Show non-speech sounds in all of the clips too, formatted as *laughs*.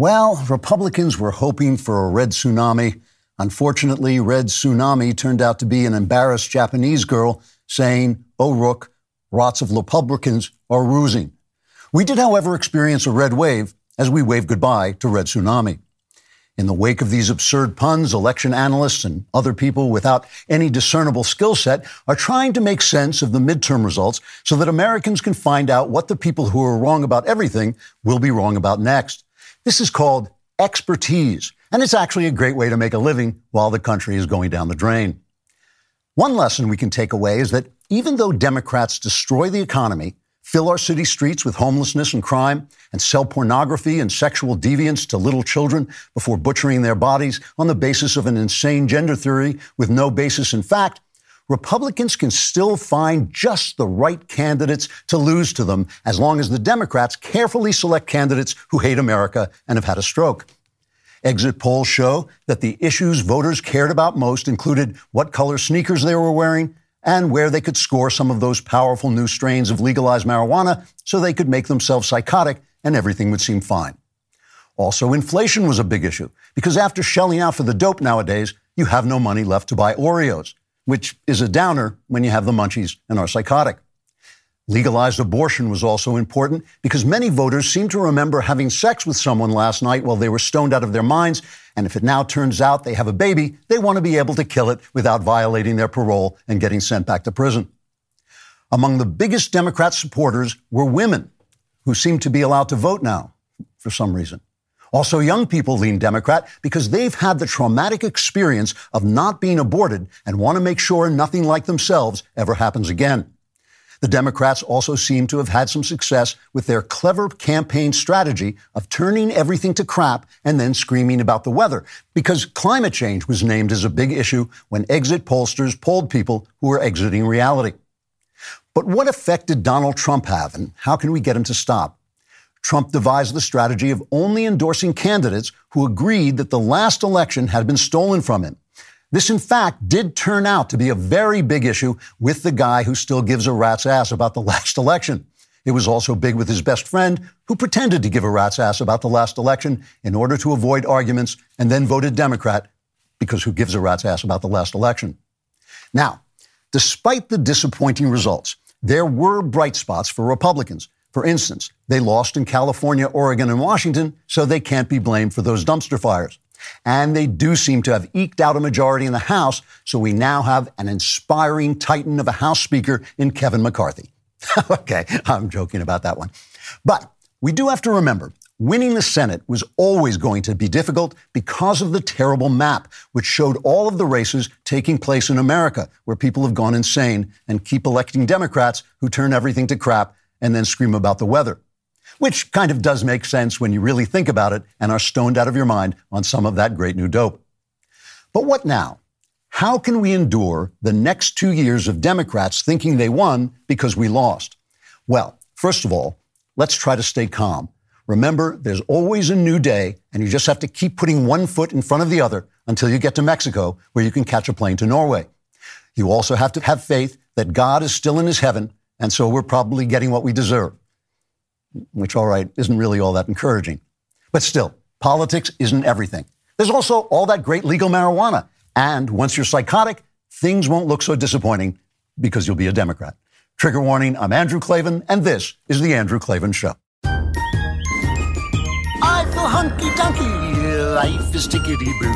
Well, Republicans were hoping for a red tsunami. Unfortunately, red tsunami turned out to be an embarrassed Japanese girl saying, Oh, Rook, lots of Republicans are rusing. We did, however, experience a red wave as we waved goodbye to red tsunami. In the wake of these absurd puns, election analysts and other people without any discernible skill set are trying to make sense of the midterm results so that Americans can find out what the people who are wrong about everything will be wrong about next. This is called expertise, and it's actually a great way to make a living while the country is going down the drain. One lesson we can take away is that even though Democrats destroy the economy, fill our city streets with homelessness and crime, and sell pornography and sexual deviance to little children before butchering their bodies on the basis of an insane gender theory with no basis in fact, Republicans can still find just the right candidates to lose to them as long as the Democrats carefully select candidates who hate America and have had a stroke. Exit polls show that the issues voters cared about most included what color sneakers they were wearing and where they could score some of those powerful new strains of legalized marijuana so they could make themselves psychotic and everything would seem fine. Also, inflation was a big issue because after shelling out for the dope nowadays, you have no money left to buy Oreos which is a downer when you have the munchies and are psychotic. Legalized abortion was also important because many voters seem to remember having sex with someone last night while they were stoned out of their minds. And if it now turns out they have a baby, they want to be able to kill it without violating their parole and getting sent back to prison. Among the biggest Democrat supporters were women who seem to be allowed to vote now for some reason. Also, young people lean Democrat because they've had the traumatic experience of not being aborted and want to make sure nothing like themselves ever happens again. The Democrats also seem to have had some success with their clever campaign strategy of turning everything to crap and then screaming about the weather, because climate change was named as a big issue when exit pollsters polled people who were exiting reality. But what effect did Donald Trump have, and how can we get him to stop? Trump devised the strategy of only endorsing candidates who agreed that the last election had been stolen from him. This, in fact, did turn out to be a very big issue with the guy who still gives a rat's ass about the *laughs* last election. It was also big with his best friend, who pretended to give a rat's ass about the last election in order to avoid arguments and then voted Democrat because who gives a rat's ass about the last election? Now, despite the disappointing results, there were bright spots for Republicans. For instance, they lost in California, Oregon, and Washington, so they can't be blamed for those dumpster fires. And they do seem to have eked out a majority in the House, so we now have an inspiring titan of a House Speaker in Kevin McCarthy. *laughs* okay, I'm joking about that one. But we do have to remember winning the Senate was always going to be difficult because of the terrible map, which showed all of the races taking place in America, where people have gone insane and keep electing Democrats who turn everything to crap and then scream about the weather. Which kind of does make sense when you really think about it and are stoned out of your mind on some of that great new dope. But what now? How can we endure the next two years of Democrats thinking they won because we lost? Well, first of all, let's try to stay calm. Remember, there's always a new day, and you just have to keep putting one foot in front of the other until you get to Mexico, where you can catch a plane to Norway. You also have to have faith that God is still in his heaven and so we're probably getting what we deserve, which, all right, isn't really all that encouraging. But still, politics isn't everything. There's also all that great legal marijuana. And once you're psychotic, things won't look so disappointing because you'll be a Democrat. Trigger warning I'm Andrew Klavan, and this is The Andrew Klavan Show. I feel hunky dunky, life is tickety boo.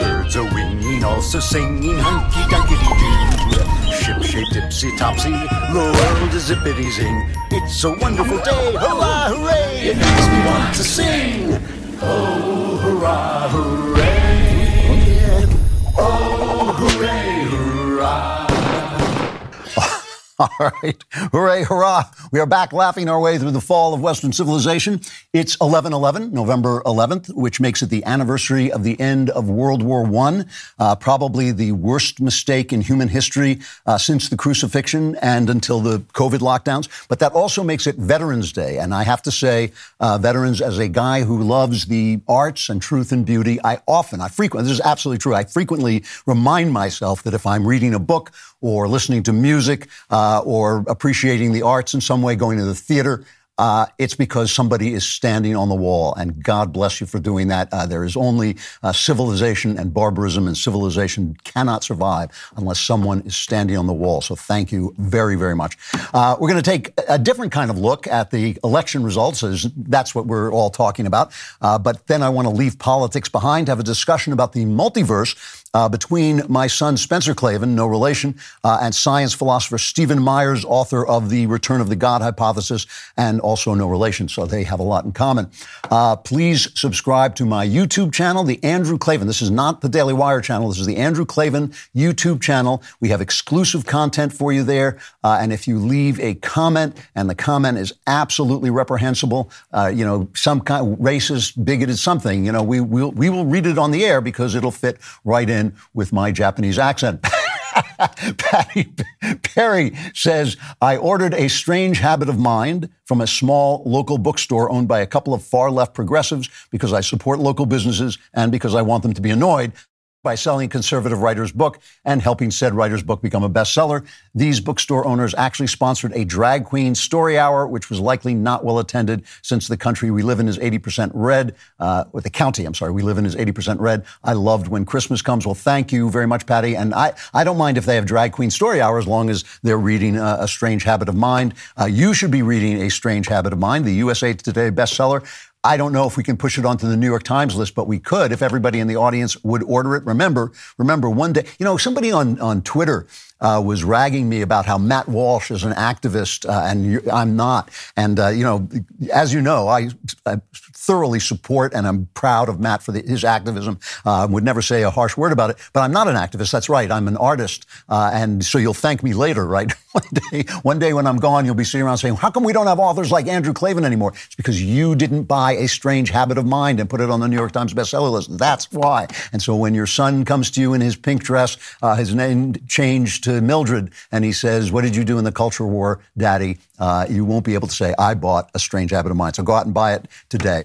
Birds are winging, also singing hunky dunky doo shape tipsy topsy. The world is zippity zing. It's a wonderful day. Hurrah, hooray! It makes me want to sing. Oh, hurrah, hooray! Oh, *laughs* All right. Hooray, hurrah. We are back laughing our way through the fall of Western civilization. It's 1111, November 11th, which makes it the anniversary of the end of World War I, uh, probably the worst mistake in human history uh, since the crucifixion and until the COVID lockdowns. But that also makes it Veterans Day. And I have to say, uh, veterans, as a guy who loves the arts and truth and beauty, I often, I frequently, this is absolutely true, I frequently remind myself that if I'm reading a book or listening to music uh, or appreciating the arts in some way, going to the theater. uh, it's because somebody is standing on the wall. And God bless you for doing that. Uh, there is only uh, civilization and barbarism, and civilization cannot survive unless someone is standing on the wall. So thank you very, very much. Uh, we're going to take a different kind of look at the election results, as that's what we're all talking about. Uh, but then I want to leave politics behind, have a discussion about the multiverse uh, between my son Spencer Klavan, no relation, uh, and science philosopher Stephen Myers, author of The Return of the God Hypothesis, and also no relation. So they have a lot in common. Uh, please subscribe to my YouTube channel, The Andrew Klavan. This is not the Daily Wire channel. This is the Andrew Klavan YouTube channel. We have exclusive content for you there. Uh, and if you leave a comment, and the comment is absolutely reprehensible, uh, you know, some kind of racist, bigoted something, you know, we, we'll, we will read it on the air because it'll fit right in in with my Japanese accent. *laughs* Patty Perry says, I ordered A Strange Habit of Mind from a small local bookstore owned by a couple of far left progressives because I support local businesses and because I want them to be annoyed by selling conservative writer's book and helping said writer's book become a bestseller. These bookstore owners actually sponsored a drag queen story hour, which was likely not well attended since the country we live in is 80% red, uh, or the county, I'm sorry, we live in is 80% red. I loved when Christmas comes. Well, thank you very much, Patty. And I, I don't mind if they have drag queen story hour as long as they're reading A Strange Habit of Mind. Uh, you should be reading A Strange Habit of Mind, the USA Today bestseller. I don't know if we can push it onto the New York Times list, but we could if everybody in the audience would order it. Remember, remember one day, you know, somebody on, on Twitter uh, was ragging me about how Matt Walsh is an activist uh, and I'm not. And, uh, you know, as you know, I, I, thoroughly support and I'm proud of Matt for the, his activism. Uh, would never say a harsh word about it, but I'm not an activist. That's right. I'm an artist. Uh, and so you'll thank me later, right? *laughs* one day, one day when I'm gone, you'll be sitting around saying, how come we don't have authors like Andrew Klavan anymore? It's because you didn't buy A Strange Habit of Mind and put it on the New York Times bestseller list. That's why. And so when your son comes to you in his pink dress, uh, his name changed to Mildred, and he says, What did you do in the culture war, Daddy? Uh, you won't be able to say, I bought a strange habit of mine. So go out and buy it today.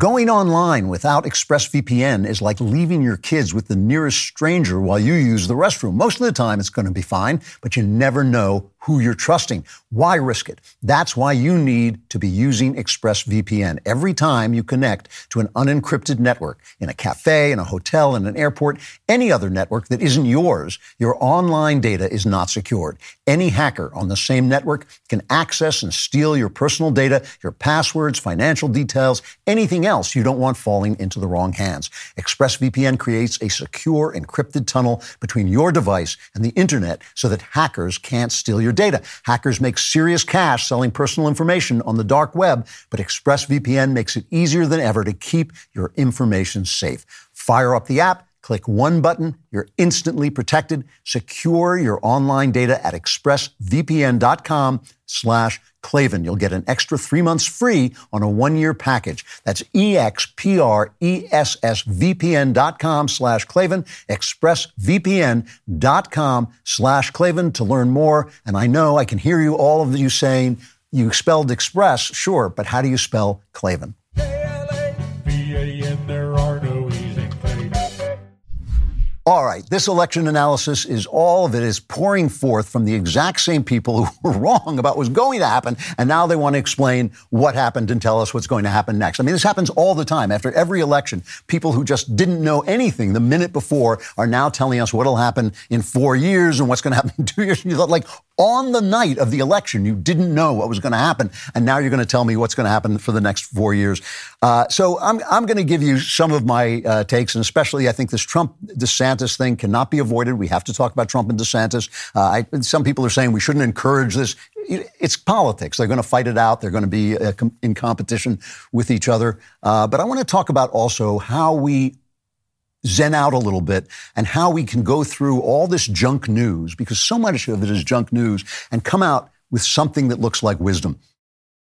Going online without ExpressVPN is like leaving your kids with the nearest stranger while you use the restroom. Most of the time, it's going to be fine, but you never know who you're trusting. Why risk it? That's why you need to be using ExpressVPN every time you connect to an unencrypted network in a cafe, in a hotel, in an airport, any other network that isn't yours. Your online data is not secured. Any hacker on the same network can access and steal your personal data, your passwords, financial details, anything else you don't want falling into the wrong hands. ExpressVPN creates a secure encrypted tunnel between your device and the internet so that hackers can't steal your your data. Hackers make serious cash selling personal information on the dark web, but ExpressVPN makes it easier than ever to keep your information safe. Fire up the app. Click one button, you're instantly protected. Secure your online data at expressvpn.com slash Klavan. You'll get an extra three months free on a one-year package. That's E-X-P-R-E-S-S-V-P-N.com slash Klavan, expressvpn.com slash Klavan to learn more. And I know I can hear you, all of you saying, you spelled Express, sure, but how do you spell Klavan? All right, this election analysis is all of it is pouring forth from the exact same people who were *laughs* wrong about what's going to happen, and now they want to explain what happened and tell us what's going to happen next. I mean, this happens all the time. After every election, people who just didn't know anything the minute before are now telling us what'll happen in four years and what's going to happen in *laughs* two years. And you thought, like, on the night of the election, you didn't know what was going to happen, and now you're going to tell me what's going to happen for the next four years. Uh, so I'm, I'm going to give you some of my uh, takes, and especially I think this Trump DeSantis thing cannot be avoided. We have to talk about Trump and DeSantis. Uh, I, some people are saying we shouldn't encourage this. It's politics. They're going to fight it out. They're going to be uh, in competition with each other. Uh, but I want to talk about also how we zen out a little bit and how we can go through all this junk news, because so much of it is junk news, and come out with something that looks like wisdom.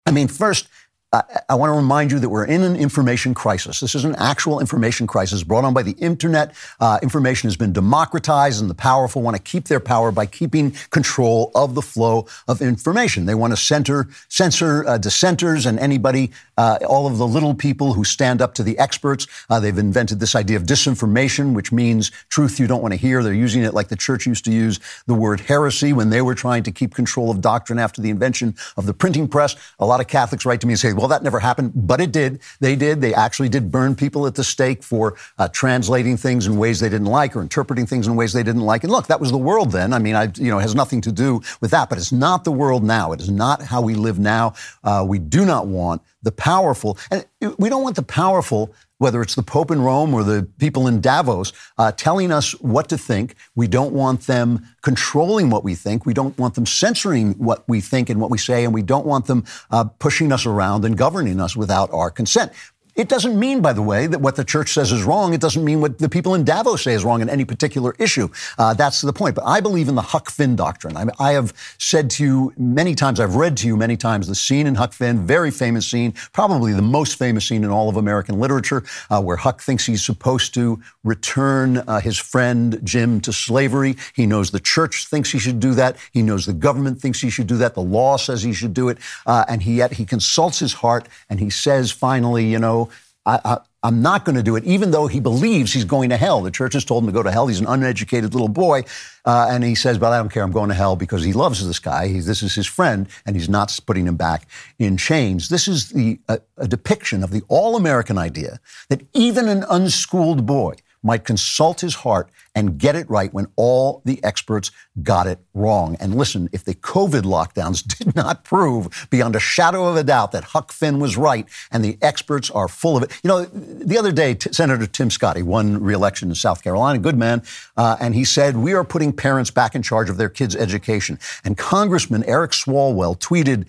I mean, first, I want to remind you that we're in an information crisis. This is an actual information crisis brought on by the internet. Uh, information has been democratized, and the powerful want to keep their power by keeping control of the flow of information. They want to center, censor uh, dissenters and anybody, uh, all of the little people who stand up to the experts. Uh, they've invented this idea of disinformation, which means truth you don't want to hear. They're using it like the church used to use the word heresy when they were trying to keep control of doctrine after the invention of the printing press. A lot of Catholics write to me and say, well, that never happened, but it did. They did. They actually did burn people at the stake for uh, translating things in ways they didn't like or interpreting things in ways they didn't like. And look, that was the world then. I mean, I, you know, it has nothing to do with that, but it's not the world now. It is not how we live now. Uh, we do not want the powerful, and we don't want the powerful whether it's the Pope in Rome or the people in Davos, uh, telling us what to think. We don't want them controlling what we think. We don't want them censoring what we think and what we say, and we don't want them uh, pushing us around and governing us without our consent. It doesn't mean, by the way, that what the church says is wrong. It doesn't mean what the people in Davos say is wrong in any particular issue. Uh, that's the point. But I believe in the Huck Finn doctrine. I, I, have said to you many times, I've read to you many times the scene in Huck Finn, very famous scene, probably the most famous scene in all of American literature, uh, where Huck thinks he's supposed to return uh, his friend Jim to slavery. He knows the church thinks he should do that. He knows the government thinks he should do that. The law says he should do it. Uh, and he, yet he consults his heart and he says finally, you know, I, am not going to do it, even though he believes he's going to hell. The church has told him to go to hell. He's an uneducated little boy. Uh, and he says, But I don't care. I'm going to hell because he loves this guy. He, this is his friend, and he's not putting him back in chains. This is the, a, a depiction of the all American idea that even an unschooled boy might consult his heart and get it right when all the experts got it wrong. And listen, if the COVID lockdowns *laughs* did not prove beyond a shadow of a doubt that Huck Finn was right and the experts are full of it. You know, the other day, T- Senator Tim Scott won re-election in South Carolina, good man, uh, and he said, we are putting parents back in charge of their kids' education. And Congressman Eric Swalwell tweeted,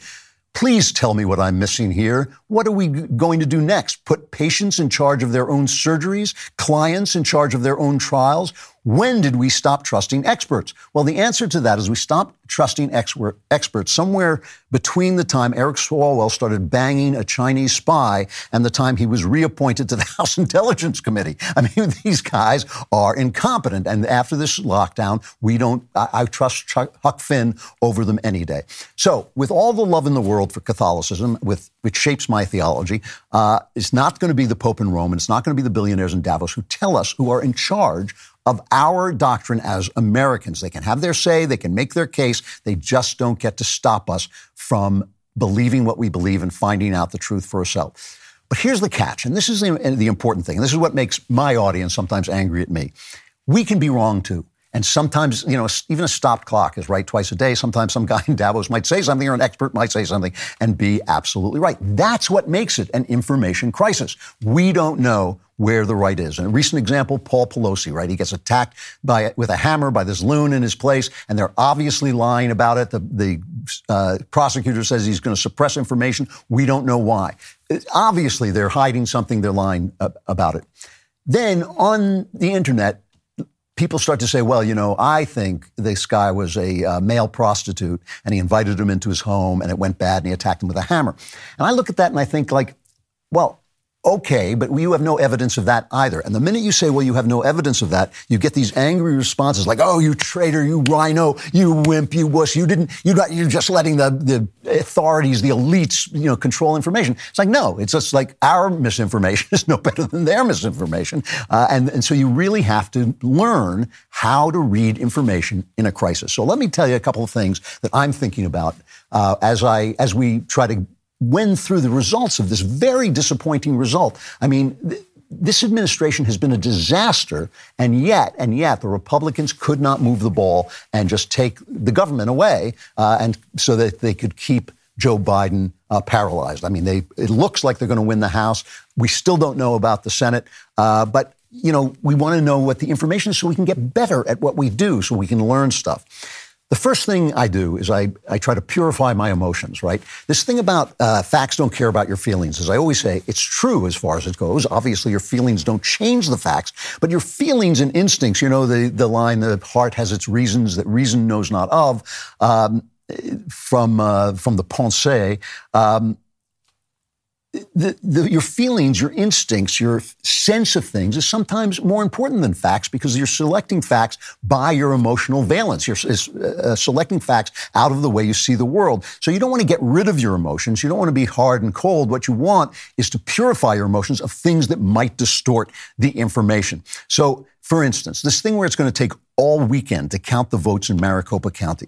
Please tell me what I'm missing here. What are we going to do next? Put patients in charge of their own surgeries, clients in charge of their own trials? When did we stop trusting experts? Well, the answer to that is we stopped trusting expert, experts somewhere between the time Eric Swalwell started banging a Chinese spy and the time he was reappointed to the *laughs* House Intelligence Committee. I mean, *laughs* these guys are incompetent. And after this lockdown, we don't, I, I trust Chuck, Huck Finn over them any day. So, with all the love in the world for Catholicism, with, which shapes my theology, uh, it's not going to be the Pope in Rome and it's not going to be the billionaires in Davos who tell us who are in charge of our doctrine as Americans. They can have their say, they can make their case, they just don't get to stop us from believing what we believe and finding out the truth for ourselves. But here's the catch, and this is the, the important thing, and this is what makes my audience sometimes angry at me. We can be wrong too. And sometimes, you know, even a stopped clock is right twice a day. Sometimes some *laughs* guy in Davos might say something or an expert might say something and be absolutely right. That's what makes it an information crisis. We don't know where the right is. And a recent example, Paul Pelosi, right? He gets attacked by with a hammer by this loon in his place, and they're obviously lying about it. The, the uh, prosecutor says he's going to suppress information. We don't know why. obviously, they're hiding something. They're lying about it. Then on the internet, people start to say, well, you know, I think this guy was a uh, male prostitute and he invited him into his home and it went bad and he attacked him with a hammer. And I look at that and I think, like, well, Okay, but you have no evidence of that either. And the minute you say, well, you have no evidence of that, you get these angry responses like, oh, you traitor, you RINO, you wimp, you wuss, you didn't, you got, you're just letting the, the authorities, the elites, you know, control information. It's like, no, it's just like our misinformation *laughs* is no better than their misinformation. Uh, and, and so you really have to learn how to read information in a crisis. So let me tell you a couple of things that I'm thinking about uh, as I, as we try to went through the results of this very disappointing result. I mean, th- this administration has been a disaster, and yet, and yet, the Republicans could not move the ball and just take the government away, uh, and so that they could keep Joe Biden uh, paralyzed. I mean, they it looks like they're going to win the House. We still don't know about the Senate, uh, but you know, we want to know what the information is so we can get better at what we do, so we can learn stuff. The first thing I do is I, I try to purify my emotions, right? This thing about uh, facts don't care about your feelings, as I always say, it's true as far as it goes. Obviously, your feelings don't change the facts, but your feelings and instincts, you know, the, the line, the heart has its reasons that reason knows not of, um, from, uh, from the Pensée, um, the, the, your feelings, your instincts, your sense of things is sometimes more important than facts because you're selecting facts by your emotional valence. You're uh, selecting facts out of the way you see the world. So you don't want to get rid of your emotions. You don't want to be hard and cold. What you want is to purify your emotions of things that might distort the information. So, for instance, this thing where it's going to take all weekend to count the votes in Maricopa County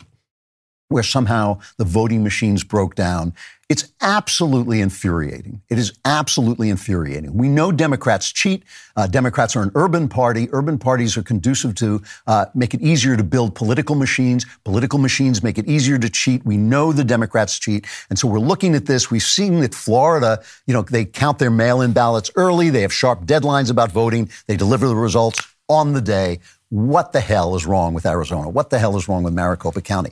where somehow the voting machines broke down it's absolutely infuriating. It is absolutely infuriating. We know Democrats cheat. Uh, Democrats are an urban party. Urban parties are conducive to uh, make it easier to build political machines. Political machines make it easier to cheat. We know the Democrats cheat. And so we're looking at this. We've seen that Florida, you know, they count their mail in ballots early. They have sharp deadlines about voting. They deliver the results on the day. What the hell is wrong with Arizona? What the hell is wrong with Maricopa County?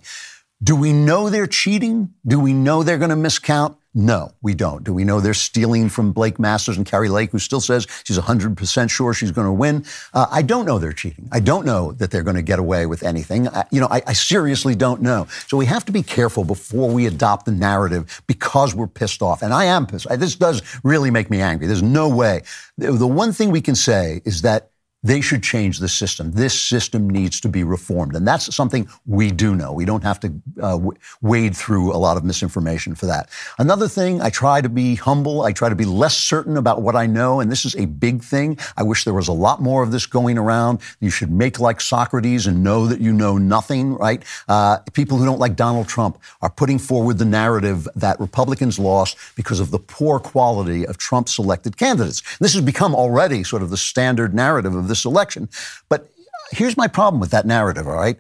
Do we know they're cheating? Do we know they're going to miscount? No, we don't. Do we know they're stealing from Blake Masters and Kari Lake, who still says she's 100% sure she's going to win? Uh, I don't know they're cheating. I don't know that they're going to get away with anything. I, you know, I, I seriously don't know. So we have to be careful before we adopt the narrative because we're pissed off. And I am pissed. This does really make me angry. There's no way. The one thing we can say is that they should change the system. This system needs to be reformed. And that's something we do know. We don't have to uh, wade through a lot of misinformation for that. Another thing, I try to be humble. I try to be less certain about what I know. And this is a big thing. I wish there was a lot more of this going around. You should make like Socrates and know that you know nothing, right? Uh, people who don't like Donald Trump are putting forward the narrative that Republicans lost because of the poor quality of Trump selected candidates. This has become already sort of the standard narrative of election. But here's my problem with that narrative, all right?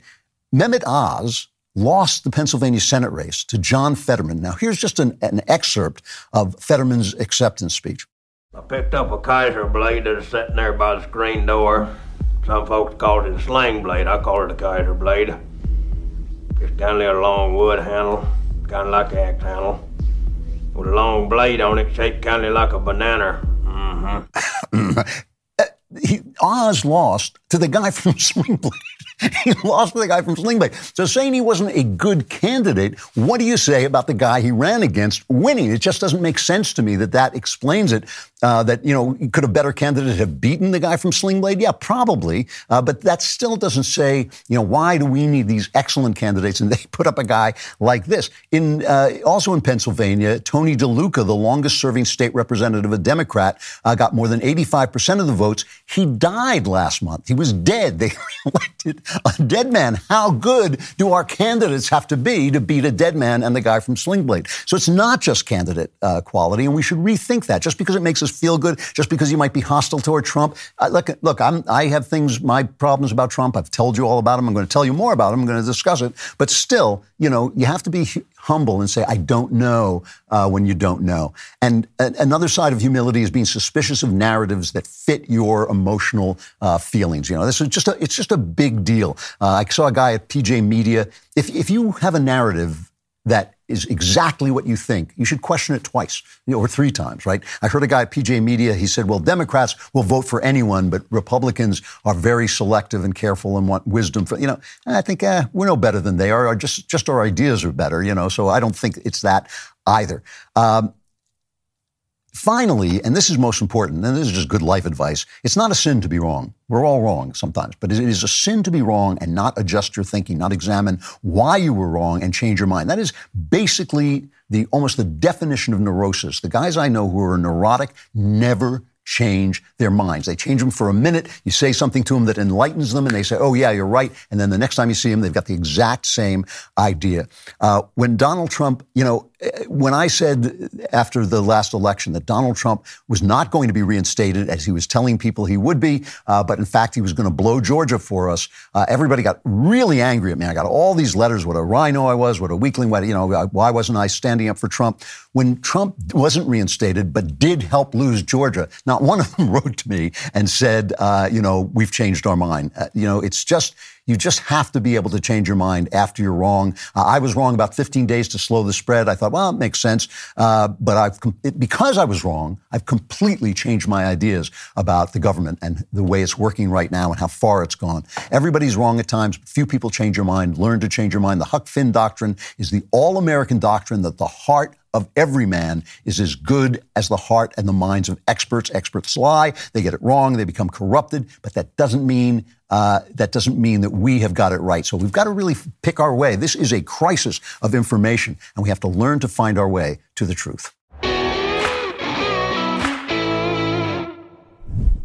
Mehmet Oz lost the Pennsylvania Senate race to John Fetterman. Now, here's just an, an excerpt of Fetterman's acceptance speech. I picked up a Kaiser blade that is sitting there by the screen door. Some folks call it a sling blade. I call it a Kaiser blade. Just kind of a long wood handle, kind of like an axe handle, with a long blade on it, shaped kind of like a banana. Mm-hmm. *clears throat* he, Oz lost to the guy *laughs* from Sling Blade. he lost to the guy from Sling Blade. So saying he wasn't a good candidate, what do you say about the guy he ran against winning? It just doesn't make sense to me that that explains it. Uh, that you know could a better candidate have beaten the guy from Sling Blade? Yeah, probably. Uh, but that still doesn't say you know why do we need these excellent candidates and *laughs* they put up a guy like this. In uh, also in Pennsylvania, Tony DeLuca, the longest-serving state representative, a Democrat, uh, got more than 85 percent of the votes. He died last month. He was dead. *laughs* They elected a dead man. How good do our candidates have to be to beat a dead man and the guy from Sling Blade? So it's not just candidate uh, quality, and we should rethink that. Just because it makes us feel good just because you might be hostile toward Trump. Uh, look, look, I'm, I have things, my problems about Trump. I've told you all about them. I'm going to tell you more about them. I'm going to discuss it. But still, you know, you have to be humble and say, I don't know uh, when you don't know. And uh, another side of humility is being suspicious of narratives that fit your emotional uh, feelings. You know, this is just a, it's just a big deal. Uh, I saw a guy at PJ Media. If, if you have a narrative that is exactly what you think, you should question it twice you know, or three times, right? I heard a guy at PJ Media, he said, well, Democrats will vote for anyone, but Republicans are very selective and careful and want wisdom. For, you know, and I think eh, we're no better than they are. Just, just our ideas are better, you know, so I don't think it's that either. Um, Finally, and this is most important, and this is just good life advice, it's not a sin to be wrong. We're all wrong sometimes, but it is a sin to be wrong and not adjust your thinking, not examine why you were wrong and change your mind. That is basically the almost the definition of neurosis. The guys I know who are neurotic never change their minds. They change them for a minute. You say something to them that enlightens them, and they say, "Oh yeah, you're right." And then the next time you see them, they've got the exact same idea. Uh, when Donald Trump, you know, when I said after the last election that Donald Trump was not going to be reinstated, as he was telling people he would be, uh, but in fact he was going to blow Georgia for us, uh, everybody got really angry at me. I got all these letters: what a RINO I was, what a weakling, what you know, why wasn't I standing up for Trump? When Trump wasn't reinstated, but did help lose Georgia. Not one of them *laughs* wrote to me and said, uh, you know, we've changed our mind. Uh, you know, it's just, you just have to be able to change your mind after you're wrong. Uh, I was wrong about 15 days to slow the spread. I thought, well, it makes sense. Uh, but I've, it, because I was wrong, I've completely changed my ideas about the government and the way it's working right now and how far it's gone. Everybody's wrong at times. Few people change your mind. Learn to change your mind. The Huck Finn doctrine is the all American doctrine that the heart of every man is as good as the heart and the minds of experts. Experts lie, they get it wrong, they become corrupted, but that doesn't mean uh, that doesn't mean that we have got it right. So we've got to really pick our way. This is a crisis of information, and we have to learn to find our way to the truth.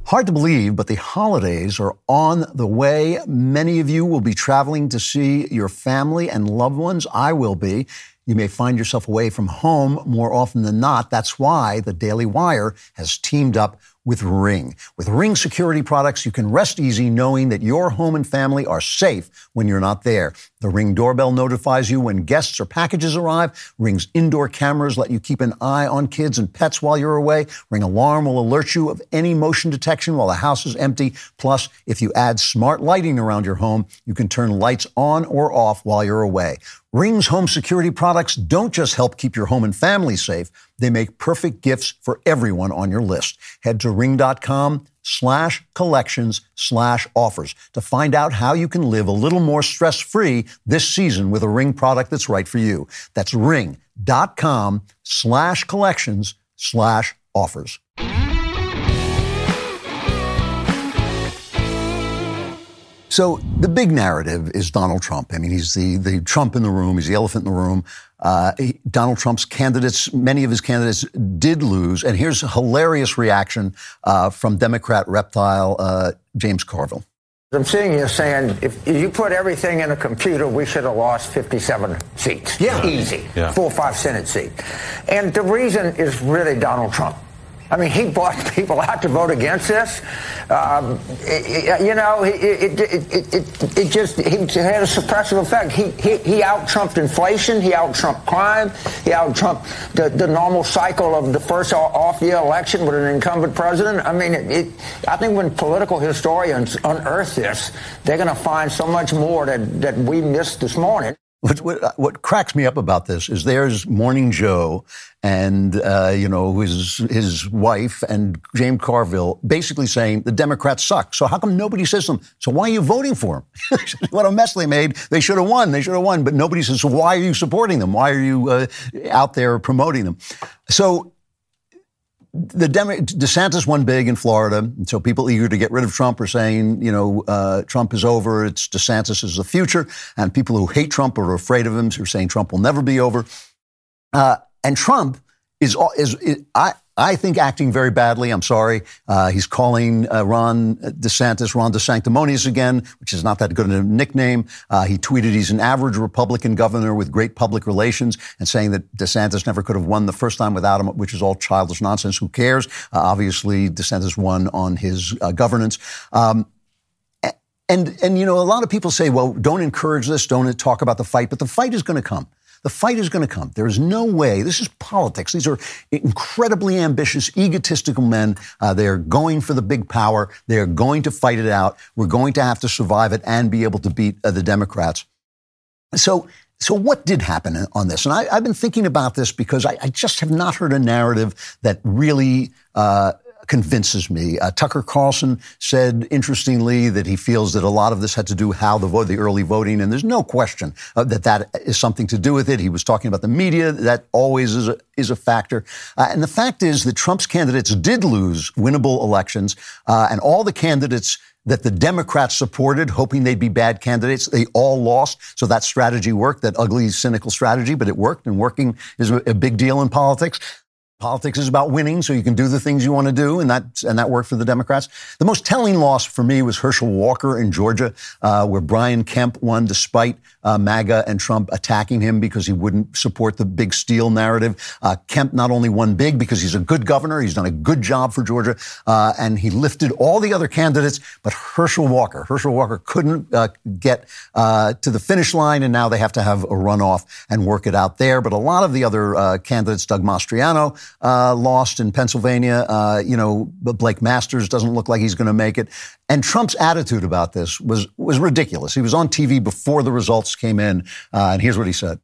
Hard to believe, but the holidays are on the way. Many of you will be traveling to see your family and loved ones. I will be. You may find yourself away from home more often than not. That's why the Daily Wire has teamed up with Ring. With Ring security products, you can rest easy knowing that your home and family are safe when you're not there. The Ring doorbell notifies you when guests or packages arrive. Ring's indoor cameras let you keep an eye on kids and pets while you're away. Ring alarm will alert you of any motion detection while the house is empty. Plus, if you add smart lighting around your home, you can turn lights on or off while you're away. Ring's home security products don't just help keep your home and family safe, they make perfect gifts for everyone on your list. Head to ring.com slash collections slash offers to find out how you can live a little more stress free this season with a ring product that's right for you. That's ring.com slash collections slash offers. So the big narrative is Donald Trump. I mean, he's the, the Trump in the room. He's the elephant in the room. Uh, he, Donald Trump's candidates, many of his candidates did lose. And here's a hilarious reaction uh, from Democrat reptile uh, James Carville. I'm seeing you saying, if you put everything in a computer, we should have lost 57 seats. Yeah. Easy. Yeah. Four, five Senate seat. And the reason is really Donald Trump. I mean, he bought *laughs* people out to vote against this. Um, it, you know, it, it, it, it, just he had a suppressive effect. He he, he out trumped inflation. He out trumped crime. He out trumped the, the normal cycle of the first off year election with an incumbent president. I mean, it, I think when political historians unearth this, they're going to find so much more that that we missed this morning. What, what, what, cracks me up about this is there's Morning Joe and, uh, you know, his, his wife and James Carville basically saying the Democrats suck. So how come nobody says to them, so why are you voting for them? *laughs* what a mess they made. They should have won. They should have won. But nobody says, so why are you supporting them? Why are you uh, out there promoting them? So the DeSantis won big in Florida, and so people eager to get rid of Trump are saying, you know, uh, Trump is over. It's DeSantis is the future, and people who hate Trump are afraid of him are saying Trump will never be over. Uh, and Trump is, is, is I, I think acting very badly. I'm sorry. Uh, he's calling uh, Ron DeSantis Ron DeSanctimonious again, which is not that good a nickname. Uh, he tweeted he's an average Republican governor with great public relations and saying that DeSantis never could have won the first time without him, which is all childish nonsense. Who cares? Uh, obviously, DeSantis won on his uh, governance. Um, and, and, you know, a lot of people say, well, don't encourage this, don't talk about the fight, but the fight is going to come. The fight is going to come. There is no way. This is politics. These are incredibly ambitious, egotistical men. Uh, they are going for the big power. They are going to fight it out. We're going to have to survive it and be able to beat uh, the Democrats. So, so what did happen on this? And I, have been thinking about this because I, I, just have not heard a narrative that really uh, convinces me. Uh, Tucker Carlson said, interestingly, that he feels that a lot of this had to do how the vote, the early voting, and there's no question uh, that that is something to do with it. He was talking about the media. That always is a, is a factor. Uh, and the fact is that Trump's candidates did lose winnable elections, uh, and all the candidates that the Democrats supported, hoping they'd be bad candidates. They all lost. So that strategy worked, that ugly, cynical strategy, but it worked, and working is a big deal in politics. Politics is about winning, so you can do the things you want to do, and that and that worked for the Democrats. The most telling loss for me was Herschel Walker in Georgia, uh, where Brian Kemp won despite uh, MAGA and Trump attacking him because he wouldn't support the big steal narrative. Uh, Kemp not only won big because he's a good governor, he's done a good job for Georgia, uh, and he lifted all the other candidates, but Herschel Walker, Herschel Walker couldn't uh, get uh, to the finish line, and now they have to have a runoff and work it out there. But a lot of the other candidates, Doug Mastriano uh, lost in Pennsylvania. Uh, you know, Blake Masters doesn't look like he's going to make it. And Trump's attitude about this was was ridiculous. He was on TV before the results came in, uh, and here's what he said.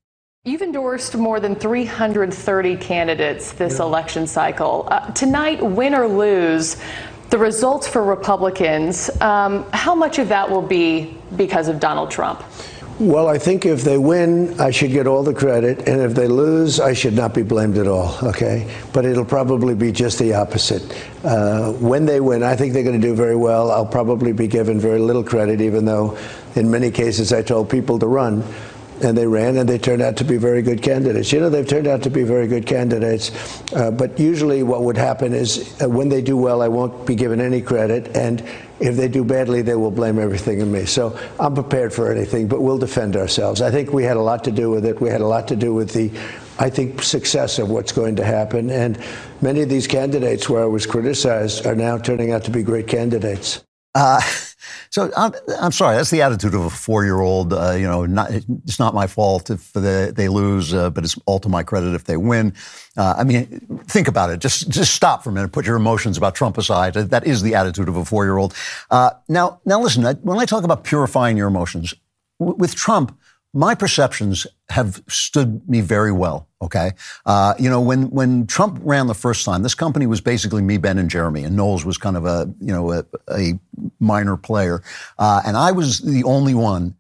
You've endorsed more than 330 candidates this yeah. election cycle. Uh, tonight, win or lose, the results for Republicans, um, how much of that will be because of Donald Trump? Well, I think if they win, I should get all the credit, and if they lose, I should not be blamed at all. Okay, but it'll probably be just the opposite. Uh, when they win, I think they're going to do very well. I'll probably be given very little credit, even though, in many cases, I told people to run and they ran, and they turned out to be very good candidates. You know, they've turned out to be very good candidates. Uh, but usually, what would happen is uh, when they do well, I won't be given any credit, and if they do badly, they will blame everything on me. So I'm prepared for anything, but we'll defend ourselves. I think we had a lot to do with it. We had a lot to do with the I think, success of what's going to happen. And many of these candidates where I was criticized are now turning out to be great candidates. Uh, *laughs* so I'm, I'm, sorry. That's the attitude of a four-year-old. Uh, you know, not, it's not my fault if they, they lose, uh, but it's all to my credit if they win. Uh, I mean, think about it. Just just stop for a minute. Put your emotions about Trump aside. That is the attitude of a four-year-old. Uh, now, now listen. When I talk about purifying your emotions with Trump, my perceptions have stood me very well. Okay, uh, you know when when Trump ran the first time, this company was basically me, Ben, and Jeremy, and Knowles was kind of a you know a, a minor player, uh, and I was the only one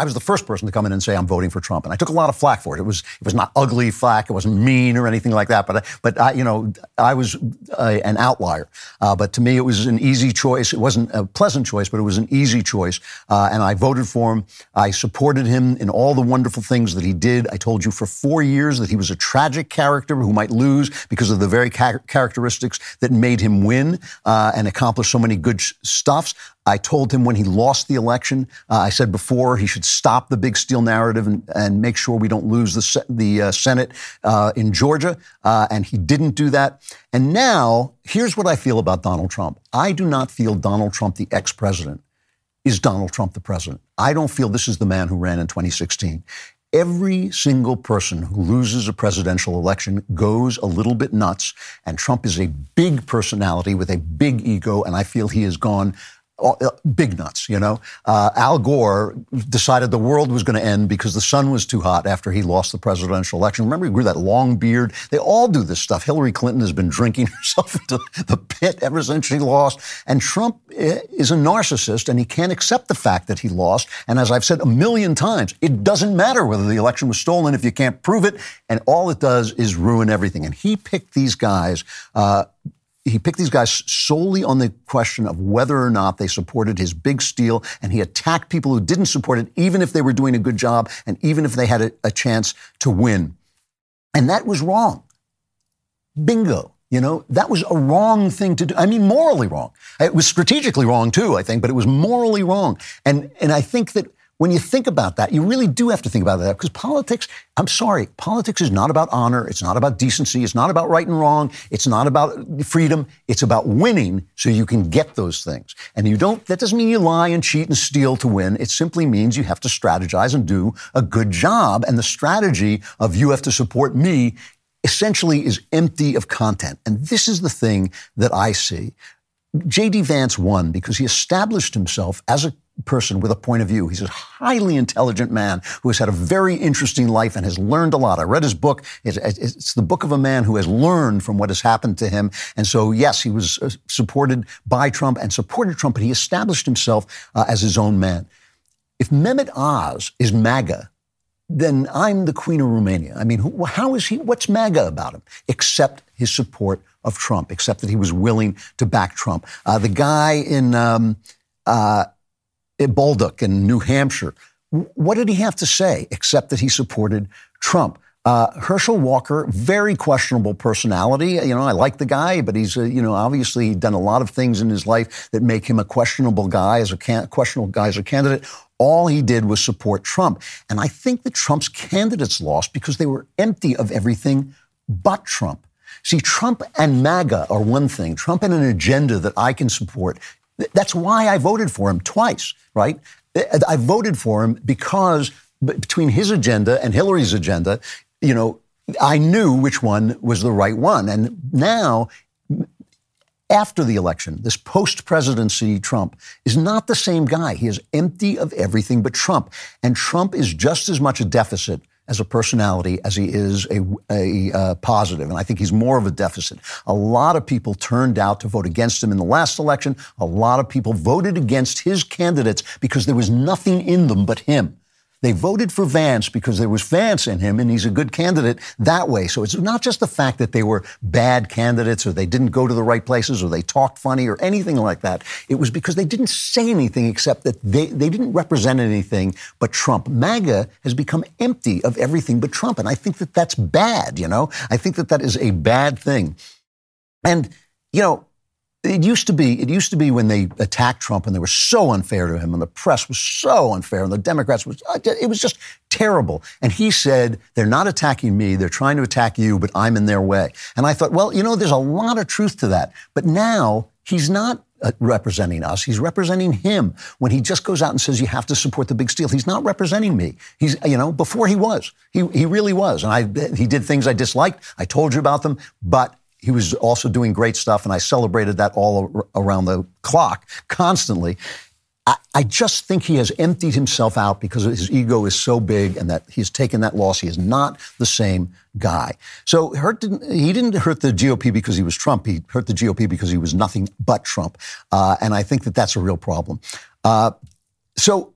I was the first person to come in and say I'm voting for Trump, and I took a lot of flack for it. It was it was not ugly flack, it wasn't mean or anything like that. But I, but I, you know I was a, an outlier. Uh, but to me, it was an easy choice. It wasn't a pleasant choice, but it was an easy choice, uh, and I voted for him. I supported him in all the wonderful things that he did. I told you for four years that he was a tragic character who might lose because of the very ca- characteristics that made him win uh, and accomplish so many good sh- stuffs. I told him when he lost the election, uh, I said before he should stop the big steal narrative and, and make sure we don't lose the, the uh, Senate uh, in Georgia. Uh, and he didn't do that. And now, here's what I feel about Donald Trump I do not feel Donald Trump, the ex president, is Donald Trump the president. I don't feel this is the man who ran in 2016. Every single person who loses a presidential election goes a little bit nuts, and Trump is a big personality with a big ego, and I feel he has gone big nuts, you know. Uh, Al Gore decided the world was going to end because the sun was too hot after he lost the presidential election. Remember, he grew that long beard. They all do this stuff. Hillary Clinton has been drinking *laughs* herself into the pit ever since she lost. And Trump eh, is a narcissist and he can't accept the fact that he lost. And as I've said a million times, it doesn't matter whether the election was stolen if you can't prove it. And all it does is ruin everything. And he picked these guys. Uh, he picked these guys solely on the question of whether or not they supported his big steal, and he attacked people who didn't support it, even if they were doing a good job and even if they had a, a chance to win. And that was wrong. Bingo. You know, that was a wrong thing to do. I mean, morally wrong. It was strategically wrong too, I think, but it was morally wrong. And, and I think that when you think about that, you really do have to think about that because politics, I'm sorry, politics is not about honor. It's not about decency. It's not about right and wrong. It's not about freedom. It's about winning so you can get those things. And you don't, that doesn't mean you lie and cheat and steal to win. It simply means you have to strategize and do a good job. And the strategy of you have to support me essentially is empty of content. And this is the thing that I see. J.D. Vance won because he established himself as a person with a point of view. He's a highly intelligent man who has had a very interesting life and has learned a lot. I read his book. It's, the book of a man who has learned from what has happened to him. And so, yes, he was uh, supported by Trump and supported Trump, but he established himself uh, as his own man. If Mehmet Oz is MAGA, then I'm the Queen of Romania. I mean, how is he? What's MAGA about him? Except his support of Trump, except that he was willing to back Trump. Uh, the guy in um, uh, Bolduc in New Hampshire. What did he have to say except that he supported Trump? Uh, Herschel Walker, very questionable personality. You know, I like the guy, but he's, uh, you know, obviously done a lot of things in his life that make him a questionable guy as a can- questionable guy as a candidate. All he did was support Trump. And I think that Trump's candidates lost because they were empty of everything but Trump. See, Trump and MAGA are one thing. Trump and an agenda that I can support. That's why I voted for him twice, right? I voted for him because between his agenda and Hillary's agenda, you know, I knew which one was the right one. And now, after the election, this post presidency Trump is not the same guy. He is empty of everything but Trump. And Trump is just as much a deficit as a personality as he is a, a uh, positive. And I think he's more of a deficit. A lot of people turned out to vote against him in the last election. A lot of people voted against his candidates because there was nothing in them but him. They voted for Vance because there was Vance in him and he's a good candidate that way. So it's not just the fact that they were bad candidates or they didn't go to the right places or they talked funny or anything like that. It was because they didn't say anything except that they, they didn't represent anything but Trump. MAGA has become empty of everything but Trump. And I think that that's bad, you know? I think that that is a bad thing. And, you know, it used to be, it used to be when they attacked Trump and they were so unfair to him and the press was so unfair and the Democrats was, uh, it was just terrible. And he said, they're not attacking me. They're trying to attack you, but I'm in their way. And I thought, well, you know, there's a lot of truth to that. But now he's not uh, representing us. He's representing him when he just goes out and says you have to support the big steal. He's not representing me. He's you know before he was. He he really was, and I he did things I disliked. I told you about them, but he was also doing great stuff, and I celebrated that all around the clock, constantly. I, I, just think he has emptied himself out because his ego is so big and that he's taken that loss. He is not the same guy. So hurt didn't, he didn't hurt the GOP because he was Trump. He hurt the GOP because he was nothing but Trump. Uh, and I think that that's a real problem. Uh, so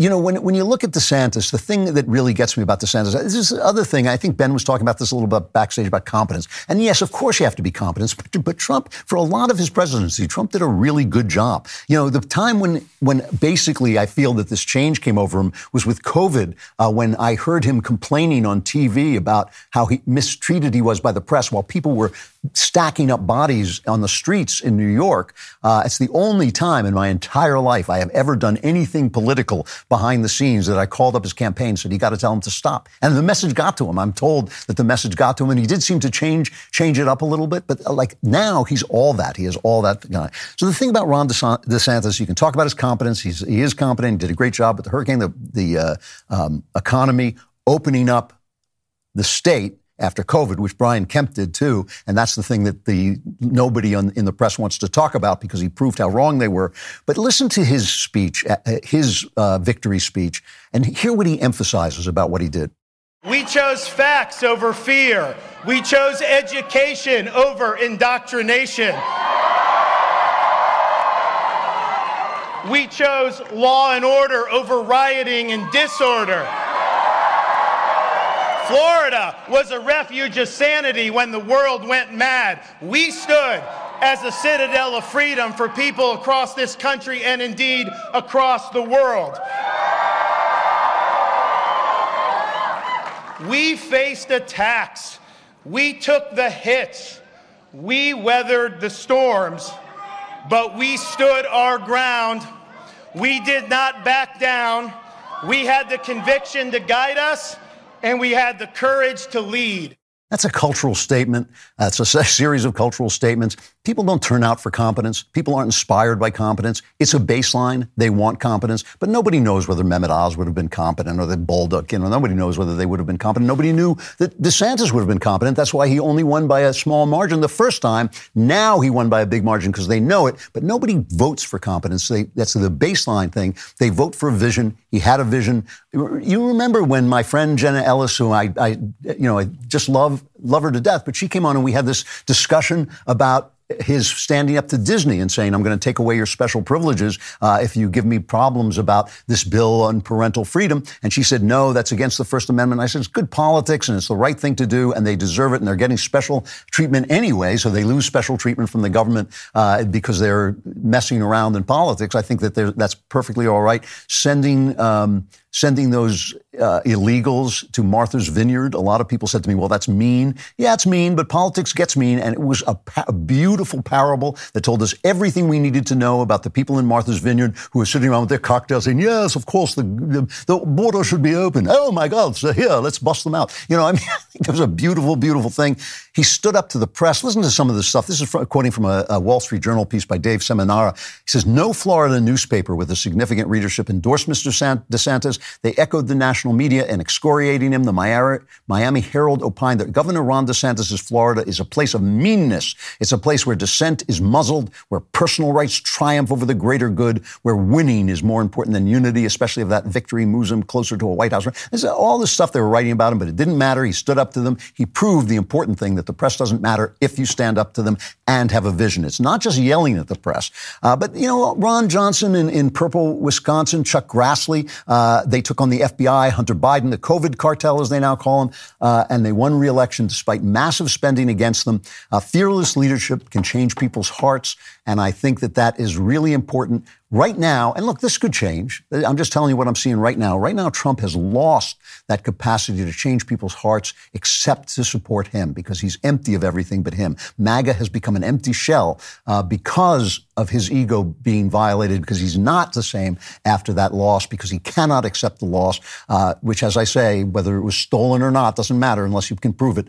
you know, when, when you look at DeSantis, the thing that really gets me about DeSantis, this is the other thing. I think Ben was talking about this a little bit backstage about competence. And yes, of course you have to be competent, but, but Trump, for a lot of his presidency, Trump did a really good job. You know, the time when, when basically I feel that this change came over him was with COVID, uh, when I heard him complaining on TV about how he mistreated he was by the press while people were stacking up bodies on the streets in New York. Uh, it's the only time in my entire life I have ever done anything political behind the scenes that I called up his campaign, said, you got to tell him to stop. And the message got to him. I'm told that the message got to him, and he did seem to change, change it up a little bit. But uh, like now, he's all that. He is all that guy. So the thing about Ron DeSantis, you can talk about his competence. He's, he is competent. Did a great job with the hurricane, the, the uh, um, economy, opening up the state after COVID, which Brian Kemp did too. And that's the thing that the nobody on, in the press wants to talk about because he proved how wrong they were. But listen to his speech, uh, uh, his uh, victory speech, and hear what he emphasizes about what he did. We chose facts over fear. We chose education over indoctrination. We chose law and order over rioting and disorder. Florida was a refuge of sanity when the world went mad. We stood as a citadel of freedom for people across this country and indeed across the world. We faced attacks. We took the hits. We weathered the storms, but we stood our ground. We did not back down. We had the conviction to guide us and we had the courage to lead. That's a cultural statement. That's a *laughs* series of cultural statements. People don't turn out for competence. People aren't inspired by competence. It's a baseline. They want competence, but nobody knows whether Mehmet Oz would have been competent or that Bolduc, you know, nobody knows whether they would have been competent. Nobody knew that DeSantis would have been competent. That's why he only won by a small margin the first time. Now he won by a big margin because they know it, but nobody votes for competence. They, that's the baseline thing. They vote for a vision. He had a vision. You remember when my friend Jenna Ellis, who I, I you know, I just love, love her to death, but she came on and we had this discussion about his standing up to Disney and saying, I'm going to take away your special privileges uh, if you give me problems about this bill on parental freedom. And she said, no, that's against the First Amendment. I said, it's good politics and it's the right thing to do and they deserve it and they're getting special treatment anyway, so they lose special treatment from the government uh, because they're messing around in politics. I think that that's perfectly all right. Sending um, sending those uh, illegals to Martha's Vineyard. A lot of people said to me, well, that's mean. Yeah, it's mean, but politics gets mean. And it was a, pa- a, beautiful parable that told us everything we needed to know about the people in Martha's Vineyard who were sitting around with their cocktails saying, yes, of course, the, the, the border should be open. Oh, my God, so here, let's bust them out. You know, I *laughs* mean, it was a beautiful, beautiful thing. He stood up to the press. Listen to some of this stuff. This is from, quoting from a, a, Wall Street Journal piece by Dave Seminara. He says, no Florida newspaper with a significant readership endorsed Mr. DeSantis. They echoed the national media in excoriating him. The Miami Herald opined that Governor Ron DeSantis' Florida is a place of meanness. It's a place where dissent is muzzled, where personal rights triumph over the greater good, where winning is more important than unity, especially if that victory moves him closer to a White House. This all this stuff they were writing about him, but it didn't matter. He stood up to them. He proved the important thing that the press doesn't matter if you stand up to them and have a vision. It's not just yelling at the press. Uh, but, you know, Ron Johnson in, in purple Wisconsin, Chuck Grassley, uh, they took on the FBI, Hunter Biden, the COVID cartel, as they now call him, uh, and they won re-election despite massive spending against them. Uh, fearless leadership can change people's hearts, and I think that that is really important right now. And look, this could change. I'm just telling you what I'm seeing right now. Right now, Trump has lost that capacity to change people's hearts, except to support him, because he's empty of everything but him. MAGA has become an empty shell uh, because of his ego being violated, because he's not the same after that loss, because he cannot accept the loss, uh, which, as I say, whether it was stolen or not, doesn't matter unless you can prove it.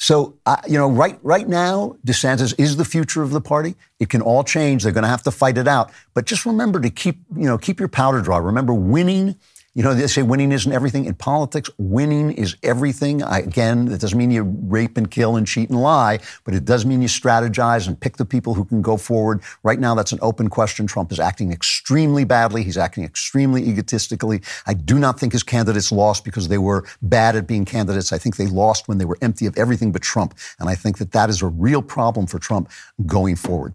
So, uh, you know, right, right now, DeSantis is the future of the party. It can all change. They're going to have to fight it out. But just remember to keep, you know, keep your powder dry. Remember, winning you know, they say winning isn't everything. In politics, winning is everything. I, again, it doesn't mean you rape and kill and cheat and lie, but it does mean you strategize and pick the people who can go forward. Right now, that's an open question. Trump is acting extremely badly. He's acting extremely egotistically. I do not think his candidates lost because they were bad at being candidates. I think they lost when they were empty of everything but Trump. And I think that that is a real problem for Trump going forward.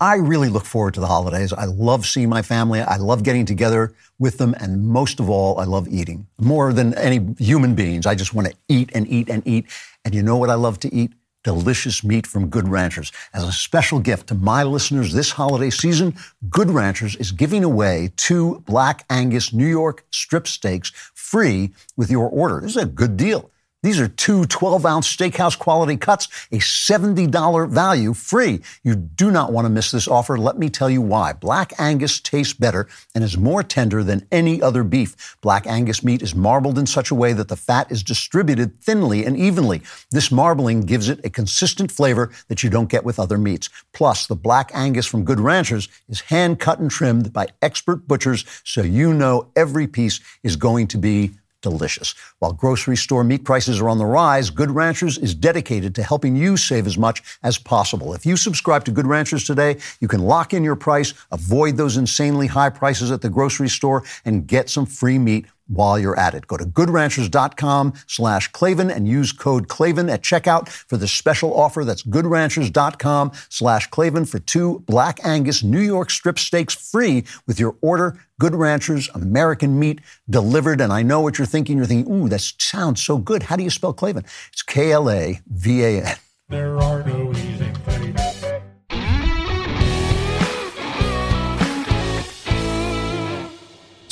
I really look forward to the holidays. I love seeing my family. I love getting together with them. And most of all, I love eating more than any human beings. I just want to eat and eat and eat. And you know what I love to eat? Delicious meat from Good Ranchers. As a special gift to my listeners this holiday season, Good Ranchers is giving away two Black Angus New York strip steaks free with your order. This is a good deal. These are two 12 ounce steakhouse quality cuts, a $70 value free. You do not want to miss this offer. Let me tell you why. Black Angus tastes better and is more tender than any other beef. Black Angus meat is marbled in such a way that the fat is distributed thinly and evenly. This marbling gives it a consistent flavor that you don't get with other meats. Plus, the Black Angus from Good Ranchers is hand cut and trimmed by expert butchers, so you know every piece is going to be delicious. While grocery store meat prices are on the rise, Good Ranchers is dedicated to helping you save as much as possible. If you subscribe to Good Ranchers today, you can lock in your price, avoid those insanely high prices at the grocery store, and get some free meat while you're at it. Go to goodranchers.com slash Klavan and use code Klavan at checkout for the special offer. That's goodranchers.com slash Klavan for two Black Angus New York strip steaks free with your order. Good Ranchers, American meat delivered. And I know what you're thinking. You're thinking, ooh, that sounds so good. How do you spell Klavan? It's K L A V A N. There are no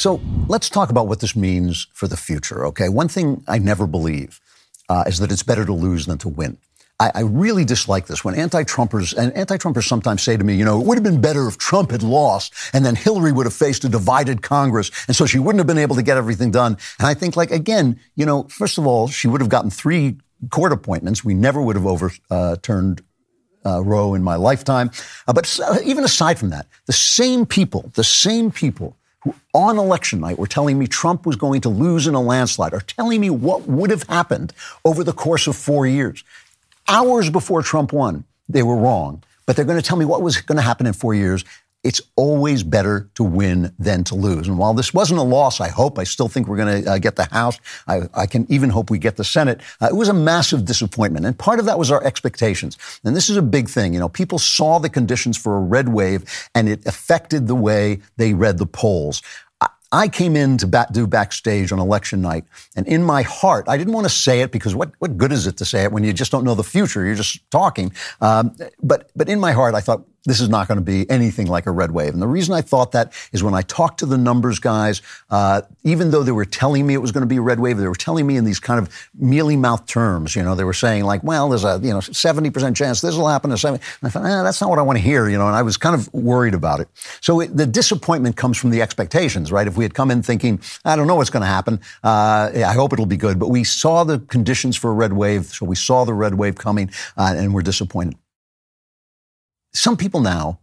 So let's talk about what this means for the future, okay? One thing I never believe uh, is that it's better to lose than to win. I, I really dislike this when anti-Trumpers and anti-Trumpers sometimes say to me, you know, it would have been better if Trump had lost, and then Hillary would have faced a divided Congress, and so she wouldn't have been able to get everything done. And I think, like again, you know, first of all, she would have gotten three court appointments. We never would have overturned uh, Roe in my lifetime. Uh, but uh, even aside from that, the same people, the same people who on election night were telling me Trump was going to lose in a landslide are telling me what would have happened over the course of four years. Hours before Trump won, they were wrong. But they're going to tell me what was going to happen in four years it's always better to win than to lose. And while this wasn't a loss, I hope, I still think we're going to uh, get the House. I, I, can even hope we get the Senate. Uh, it was a massive disappointment. And part of that was our expectations. And this is a big thing. You know, people saw the conditions for a red wave and it affected the way they read the polls. I came in to bat, do backstage on election night, and in my heart, I didn't want to say it because what, what good is it to say it when you just don't know the future? You're just talking. Um, but but in my heart, I thought this is not going to be anything like a red wave. And the reason I thought that is when I talked to the numbers guys, uh, even though they were telling me it was going to be a red wave, they were telling me in these kind of mealy mouth terms. You know, they were saying like, well, there's a you know 70% chance this will happen. 70. And I thought, eh, that's not what I want to hear. You know, and I was kind of worried about it. So it, the disappointment comes from the expectations, right? If we had come in thinking, I don't know what's going to happen, uh, I hope it'll be good, but we saw the conditions for a red wave, so we saw the red wave coming, uh, and we're disappointed. Some people now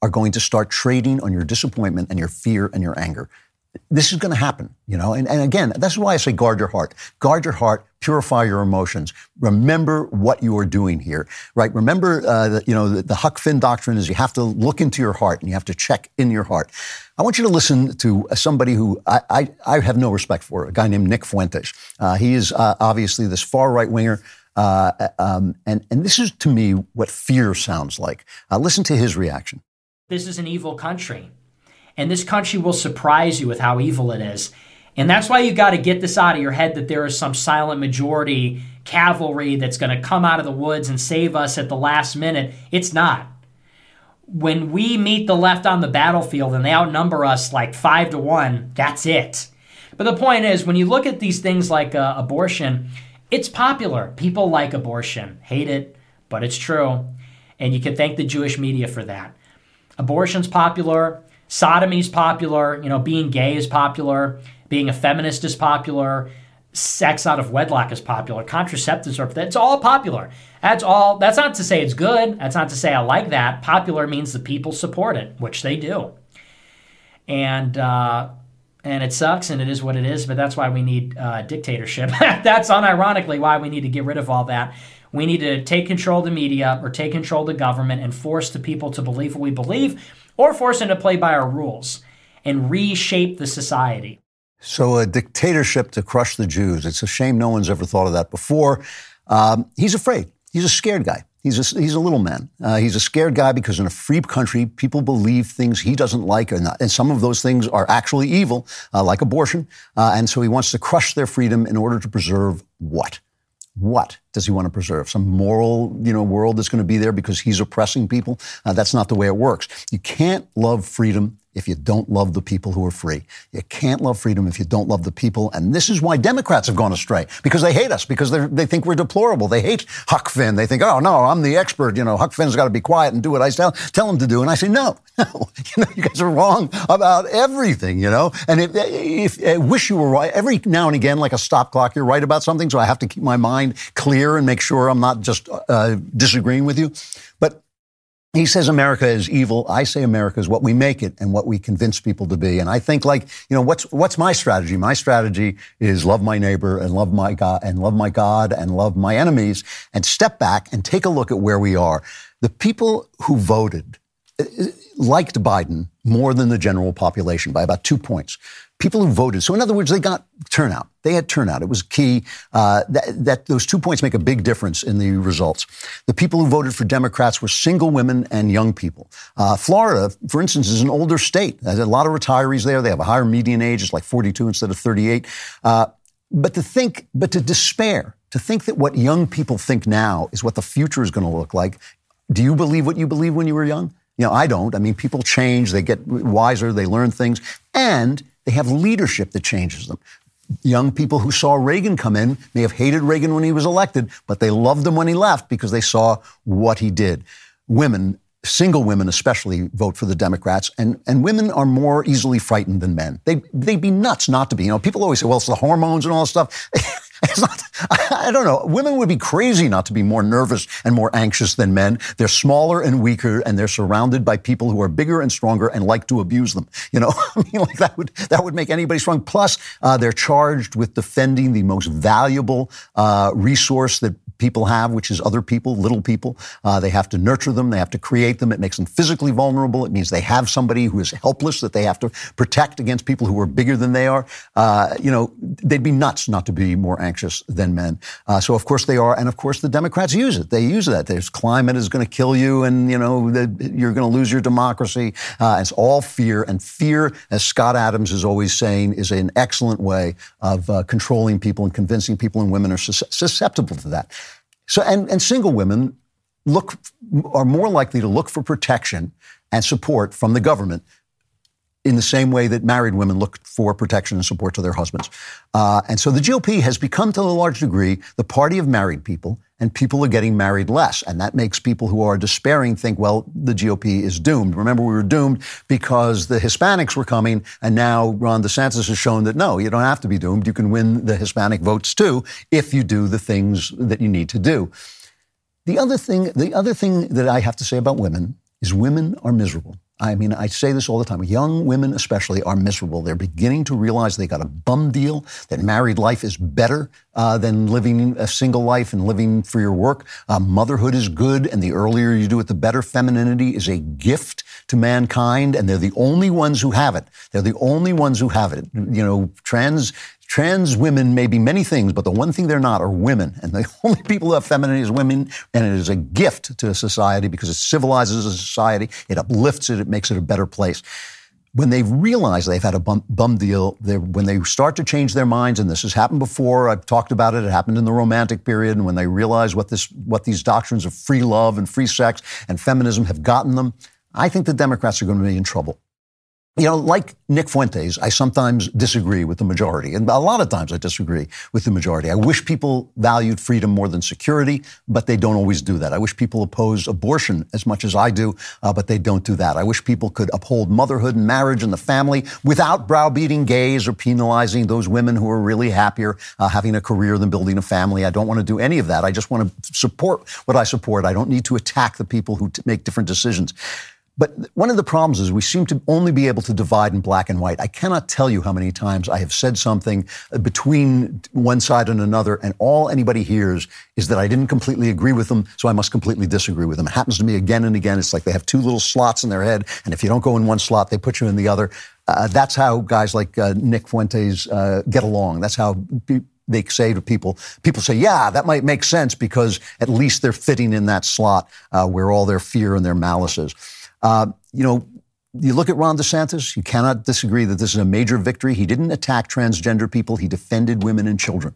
are going to start trading on your disappointment and your fear and your anger. This is going to happen, you know. And, and again, that's why I say guard your heart. Guard your heart. Purify your emotions. Remember what you are doing here, right? Remember, uh, you know, the, the Huck Finn doctrine is you have to look into your heart and you have to check in your heart. I want you to listen to somebody who I, I, I have no respect for, a guy named Nick Fuentes. Uh, he is uh, obviously this far right winger. Uh, um, and, and this is to me what fear sounds like. Uh, listen to his reaction. This is an evil country. And this country will surprise you with how evil it is. And that's why you got to get this out of your head that there is some silent majority cavalry that's going to come out of the woods and save us at the last minute. It's not. When we meet the left on the battlefield and they outnumber us like five to one, that's it. But the point is, when you look at these things like uh, abortion, it's popular. People like abortion, hate it, but it's true. And you can thank the Jewish media for that. Abortion's popular, sodomy's popular, you know, being gay is popular, being a feminist is popular, sex out of wedlock is popular, contraceptives are that's all popular. That's all that's not to say it's good. That's not to say I like that. Popular means the people support it, which they do. And uh, and it sucks and it is what it is, but that's why we need uh, dictatorship. *laughs* that's unironically why we need to get rid of all that. We need to take control of the media or take control of the government and force the people to believe what we believe or force them to play by our rules and reshape the society. So, a dictatorship to crush the Jews. It's a shame no one's ever thought of that before. Um, he's afraid. He's a scared guy. He's a, he's a little man. Uh, he's a scared guy because in a free country, people believe things he doesn't like, and, and some of those things are actually evil, uh, like abortion. Uh, and so he wants to crush their freedom in order to preserve what? What does he want to preserve? Some moral, you know, world that's going to be there because he's oppressing people? Uh, that's not the way it works. You can't love freedom if you don't love the people who are free. You can't love freedom if you don't love the people. And this is why Democrats have gone astray because they hate us, because they think we're deplorable. They hate Huck Finn. They think, oh, no, I'm the expert. You know, Huck Finn's got to be quiet and do what I tell, tell him to do. And I say, no, *laughs* no. You, know, you guys are wrong about everything, you know? And if, if I wish you were right, every now and again, like a stop clock, you're right about something. So I have to keep my mind clear and make sure I'm not just uh, disagreeing with you. But he says America is evil. I say America is what we make it and what we convince people to be. And I think like, you know, what's, what's my strategy? My strategy is love my neighbor and love my God and love my God and love my enemies and step back and take a look at where we are. The people who voted uh, liked Biden more than the general population by about two points people who voted. So in other words, they got turnout. They had turnout. It was key. Uh, that, that, those two points make a big difference in the results. The people who voted for Democrats were single women and young people. Uh, Florida, for instance, is an older state. There's a lot of retirees there. They have a higher median age. It's like 42 instead of 38. Uh, but to think, but to despair, to think that what young people think now is what the future is going to look like. Do you believe what you believe when you were young? You know, I don't. I mean, people change, they get wiser, they learn things, and they have leadership that changes them. Young people who saw Reagan come in may have hated Reagan when he was elected, but they loved him when he left because they saw what he did. Women, single women especially, vote for the Democrats, and, and women are more easily frightened than men. They, they'd be nuts not to be. You know, people always say, well, it's the hormones and all this stuff. *laughs* *laughs* It's not, I don't know. Women would be crazy not to be more nervous and more anxious than men. They're smaller and weaker, and they're surrounded by people who are bigger and stronger and like to abuse them. You know, *laughs* I mean, like that would that would make anybody strong. Plus, uh, they're charged with defending the most valuable uh, resource that people have, which is other people, little people. Uh, they have to nurture them. They have to create them. It makes them physically vulnerable. It means they have somebody who is helpless that they have to protect against people who are bigger than they are. Uh, you know, they'd be nuts not to be more anxious than men. Uh, so of course they are, and of course the Democrats use it. They use that. There's climate is going to kill you, and you know you're going to lose your democracy. Uh, it's all fear, and fear, as Scott Adams is always saying, is an excellent way of uh, controlling people and convincing people, and women are susceptible to that. So, and, and single women look are more likely to look for protection and support from the government in the same way that married women look for protection and support to their husbands. Uh, and so the GOP has become, to a large degree, the party of married people, and people are getting married less. And that makes people who are despairing think, well, the GOP is doomed. Remember, we were doomed because the Hispanics were coming, and now Ron DeSantis has shown that no, you don't have to be doomed. You can win the Hispanic votes too if you do the things that you need to do. The other thing, the other thing that I have to say about women is women are miserable. I mean, I say this all the time. Young women, especially, are miserable. They're beginning to realize they got a bum deal, that married life is better uh, than living a single life and living for your work. Uh, motherhood is good, and the earlier you do it, the better. Femininity is a gift to mankind, and they're the only ones who have it. They're the only ones who have it. You know, trans Trans women may be many things, but the one thing they're not are women. And the *laughs* only people who have femininity is women. And it is a gift to a society because it civilizes a society, it uplifts it, it makes it a better place when they realize they've had a bum, bum deal, when they start to change their minds, and this has happened before, I've talked about it. It happened in the Romantic period, and when they realize what this, what these doctrines of free love and free sex and feminism have gotten them, I think the Democrats are going to be in trouble. You know, like Nick Fuentes, I sometimes disagree with the majority. And a lot of times I disagree with the majority. I wish people valued freedom more than security, but they don't always do that. I wish people oppose abortion as much as I do, uh, but they don't do that. I wish people could uphold motherhood and marriage and the family without browbeating gays or penalizing those women who are really happier uh, having a career than building a family. I don't want to do any of that. I just want to support what I support. I don't need to attack the people who t- make different decisions. But one of the problems is we seem to only be able to divide in black and white. I cannot tell you how many times I have said something between one side and another, and all anybody hears is that I didn't completely agree with them, so I must completely disagree with them. It happens to me again and again. It's like they have two little slots in their head, and if you don't go in one slot, they put you in the other. Uh, that's how guys like uh, Nick Fuentes uh, get along. That's how they say to people, people say, yeah, that might make sense because at least they're fitting in that slot uh, where all their fear and their malice is. Uh, you know, you look at Ron DeSantis, you cannot disagree that this is a major victory. He didn't attack transgender people, he defended women and children.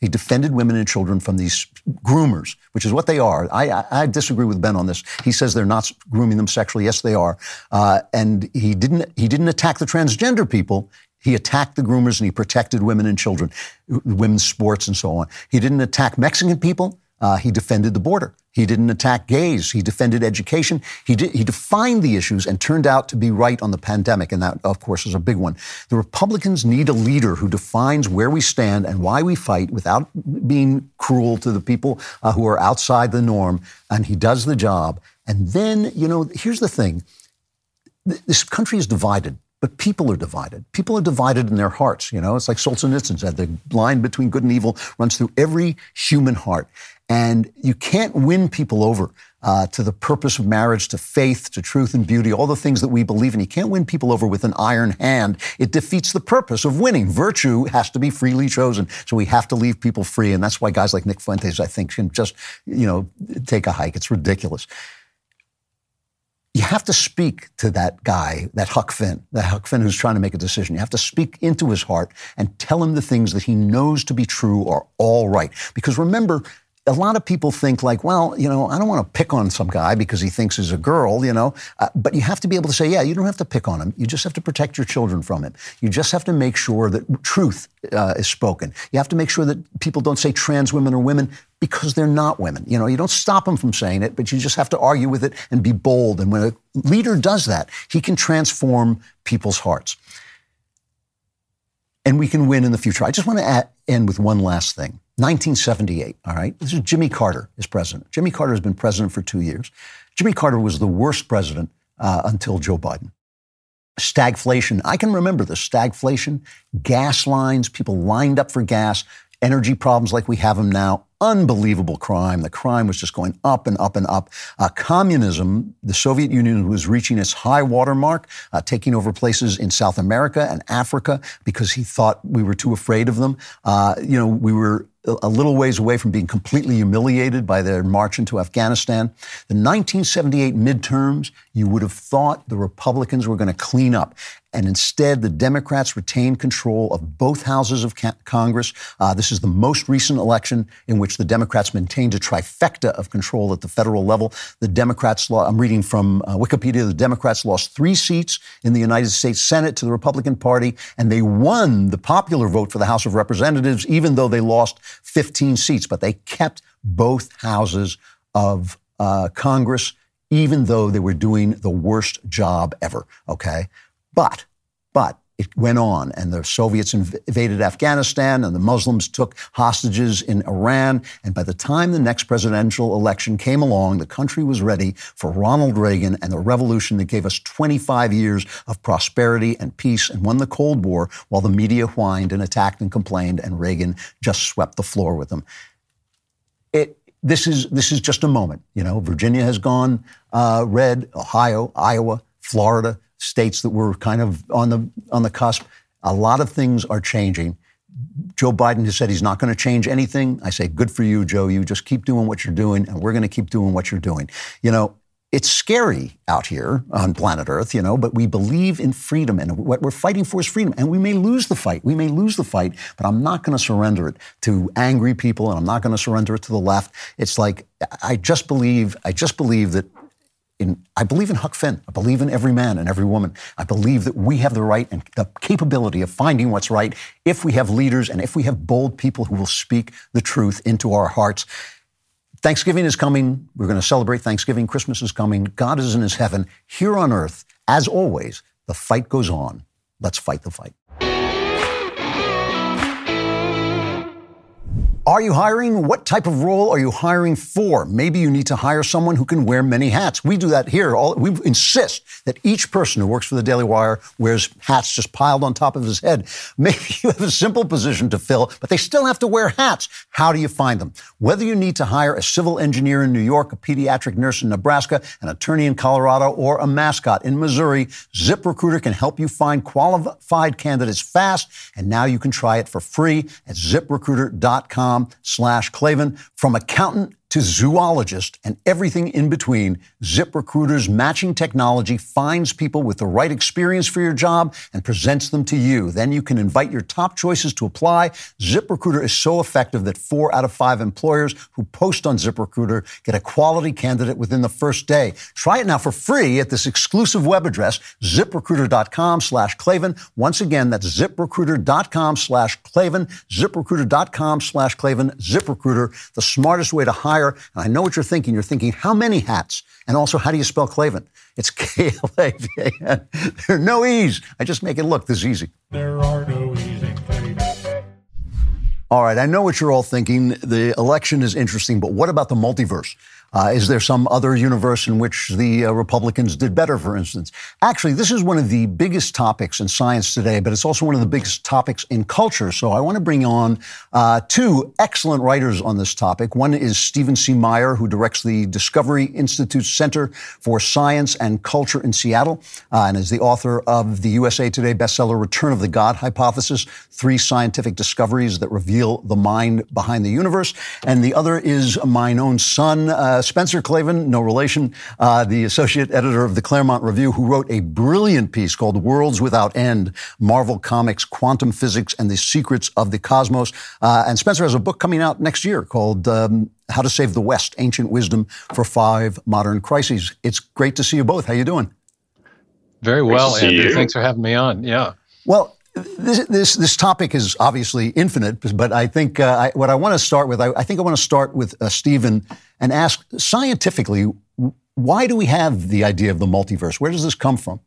He defended women and children from these groomers, which is what they are. I, I, disagree with Ben on this. He says they're not grooming them sexually. Yes, they are. Uh, and he didn't. He didn't attack the transgender people. He attacked the groomers and he protected women and children, women's sports and so on. He didn't attack Mexican people. Uh, he defended the border. He didn't attack gays. He defended education. He, did, he defined the issues and turned out to be right on the pandemic. And that, of course, is a big one. The Republicans need a leader who defines where we stand and why we fight without being cruel to the people uh, who are outside the norm. And he does the job. And then, you know, here's the thing this country is divided. But people are divided. People are divided in their hearts. You know, it's like Solzhenitsyn said, the line between good and evil runs through every human heart. And you can't win people over uh, to the purpose of marriage, to faith, to truth and beauty, all the things that we believe in. You can't win people over with an iron hand. It defeats the purpose of winning. Virtue has to be freely chosen. So we have to leave people free. And that's why guys like Nick Fuentes, I think, can just, you know, take a hike. It's ridiculous you have to speak to that guy, that Huck Finn, that Huck Finn who's trying to make a decision. You have to speak into his heart and tell him the things that he knows to be true are all right. Because remember, a lot of people think like, well, you know, I don't want to pick on some guy because he thinks he's a girl, you know. Uh, but you have to be able to say, yeah, you don't have to pick on him. You just have to protect your children from him. You just have to make sure that truth uh, is spoken. You have to make sure that people don't say trans women are women because they're not women. You know, you don't stop them from saying it, but you just have to argue with it and be bold. And when a leader does that, he can transform people's hearts. And we can win in the future. I just want to end with one last thing. 1978, all right? This is Jimmy Carter is president. Jimmy Carter has been president for two years. Jimmy Carter was the worst president uh, until Joe Biden. Stagflation, I can remember the stagflation, gas lines, people lined up for gas, energy problems like we have them now, unbelievable crime. The crime was just going up and up and up. Uh, communism, the Soviet Union was reaching its high water mark, uh, taking over places in South America and Africa because he thought we were too afraid of them. Uh, you know, we were a little ways away from being completely humiliated by their march into Afghanistan. The 1978 midterms, you would have thought the Republicans were going to clean up. And instead, the Democrats retained control of both houses of Congress. Uh, this is the most recent election in which the Democrats maintained a trifecta of control at the federal level. The Democrats, I'm reading from uh, Wikipedia, the Democrats lost three seats in the United States Senate to the Republican Party, and they won the popular vote for the House of Representatives, even though they lost 15 seats. But they kept both houses of uh, Congress, even though they were doing the worst job ever. Okay. But, but it went on, and the Soviets invaded Afghanistan, and the Muslims took hostages in Iran. And by the time the next presidential election came along, the country was ready for Ronald Reagan and the revolution that gave us 25 years of prosperity and peace and won the Cold War while the media whined and attacked and complained, and Reagan just swept the floor with them. It, this is this is just a moment. You know, Virginia has gone uh, red, Ohio, Iowa, Florida, states that were kind of on the on the cusp. A lot of things are changing. Joe Biden has said he's not going to change anything. I say, good for you, Joe. You just keep doing what you're doing, and we're going to keep doing what you're doing. You know, it's scary out here on planet Earth, you know, but we believe in freedom and what we're fighting for is freedom. And we may lose the fight. We may lose the fight, but I'm not going to surrender it to angry people and I'm not going to surrender it to the left. It's like, I just believe, I just believe that in, I believe in Huck Finn. I believe in every man and every woman. I believe that we have the right and the capability of finding what's right if we have leaders and if we have bold people who will speak the truth into our hearts. Thanksgiving is coming. We're going to celebrate Thanksgiving. Christmas is coming. God is in his heaven. Here on earth, as always, the fight goes on. Let's fight the fight. Are you hiring? What type of role are you hiring for? Maybe you need to hire someone who can wear many hats. We do that here. All, we insist that each person who works for the Daily Wire wears hats just piled on top of his head. *laughs* Maybe you have a simple position to fill, but they still have to wear hats. How do you find them? Whether you need to hire a civil engineer in New York, a pediatric nurse in Nebraska, an attorney in Colorado, or a mascot in Missouri, ZipRecruiter can help you find qualified candidates fast, and now you can try it for free at ziprecruiter.com slash Klavan. From accountant to zoologist and everything in between, ZipRecruiter's matching technology finds people with the right experience for your job and presents them to you. Then you can invite your top choices to apply. ZipRecruiter is so effective that four out of five employers who post on ZipRecruiter get a quality candidate within the first day. Try it now for free at this exclusive web address, ziprecruiter.com slash Klavan. Once again, that's ziprecruiter.com slash Klavan, ziprecruiter.com slash Klavan, ZipRecruiter, the smartest way to hire and I know what you're thinking. You're thinking, how many hats? And also, how do you spell Klavan? It's *laughs* K L A V A N. There are no E's. I just make it look this easy. There are no E's in Klavan. All right, I know what you're all thinking. The election is interesting, but what about the multiverse? Uh, is there some other universe in which the uh, Republicans did better, for instance? Actually, this is one of the biggest topics in science today, but it's also one of the biggest topics in culture. So I want to bring on uh, two excellent writers on this topic. One is Stephen C. Meyer, who directs the Discovery Institute Center for Science and Culture in Seattle, uh, and is the author of the USA Today bestseller Return of the God Hypothesis Three Scientific Discoveries That Reveal the Mind Behind the Universe. And the other is mine own son, uh, Spencer Klavan, no relation, uh, the associate editor of the Claremont Review, who wrote a brilliant piece called Worlds Without End Marvel Comics, Quantum Physics, and the Secrets of the Cosmos. Uh, and Spencer has a book coming out next year called um, How to Save the West Ancient Wisdom for Five Modern Crises. It's great to see you both. How you doing? Very well, Andrew. You. Thanks for having me on. Yeah. Well, this, this, this topic is obviously infinite, but I think uh, I, what I want to start with, I, I think I want to start with uh, Stephen and ask scientifically, why do we have the idea of the multiverse? Where does this come from?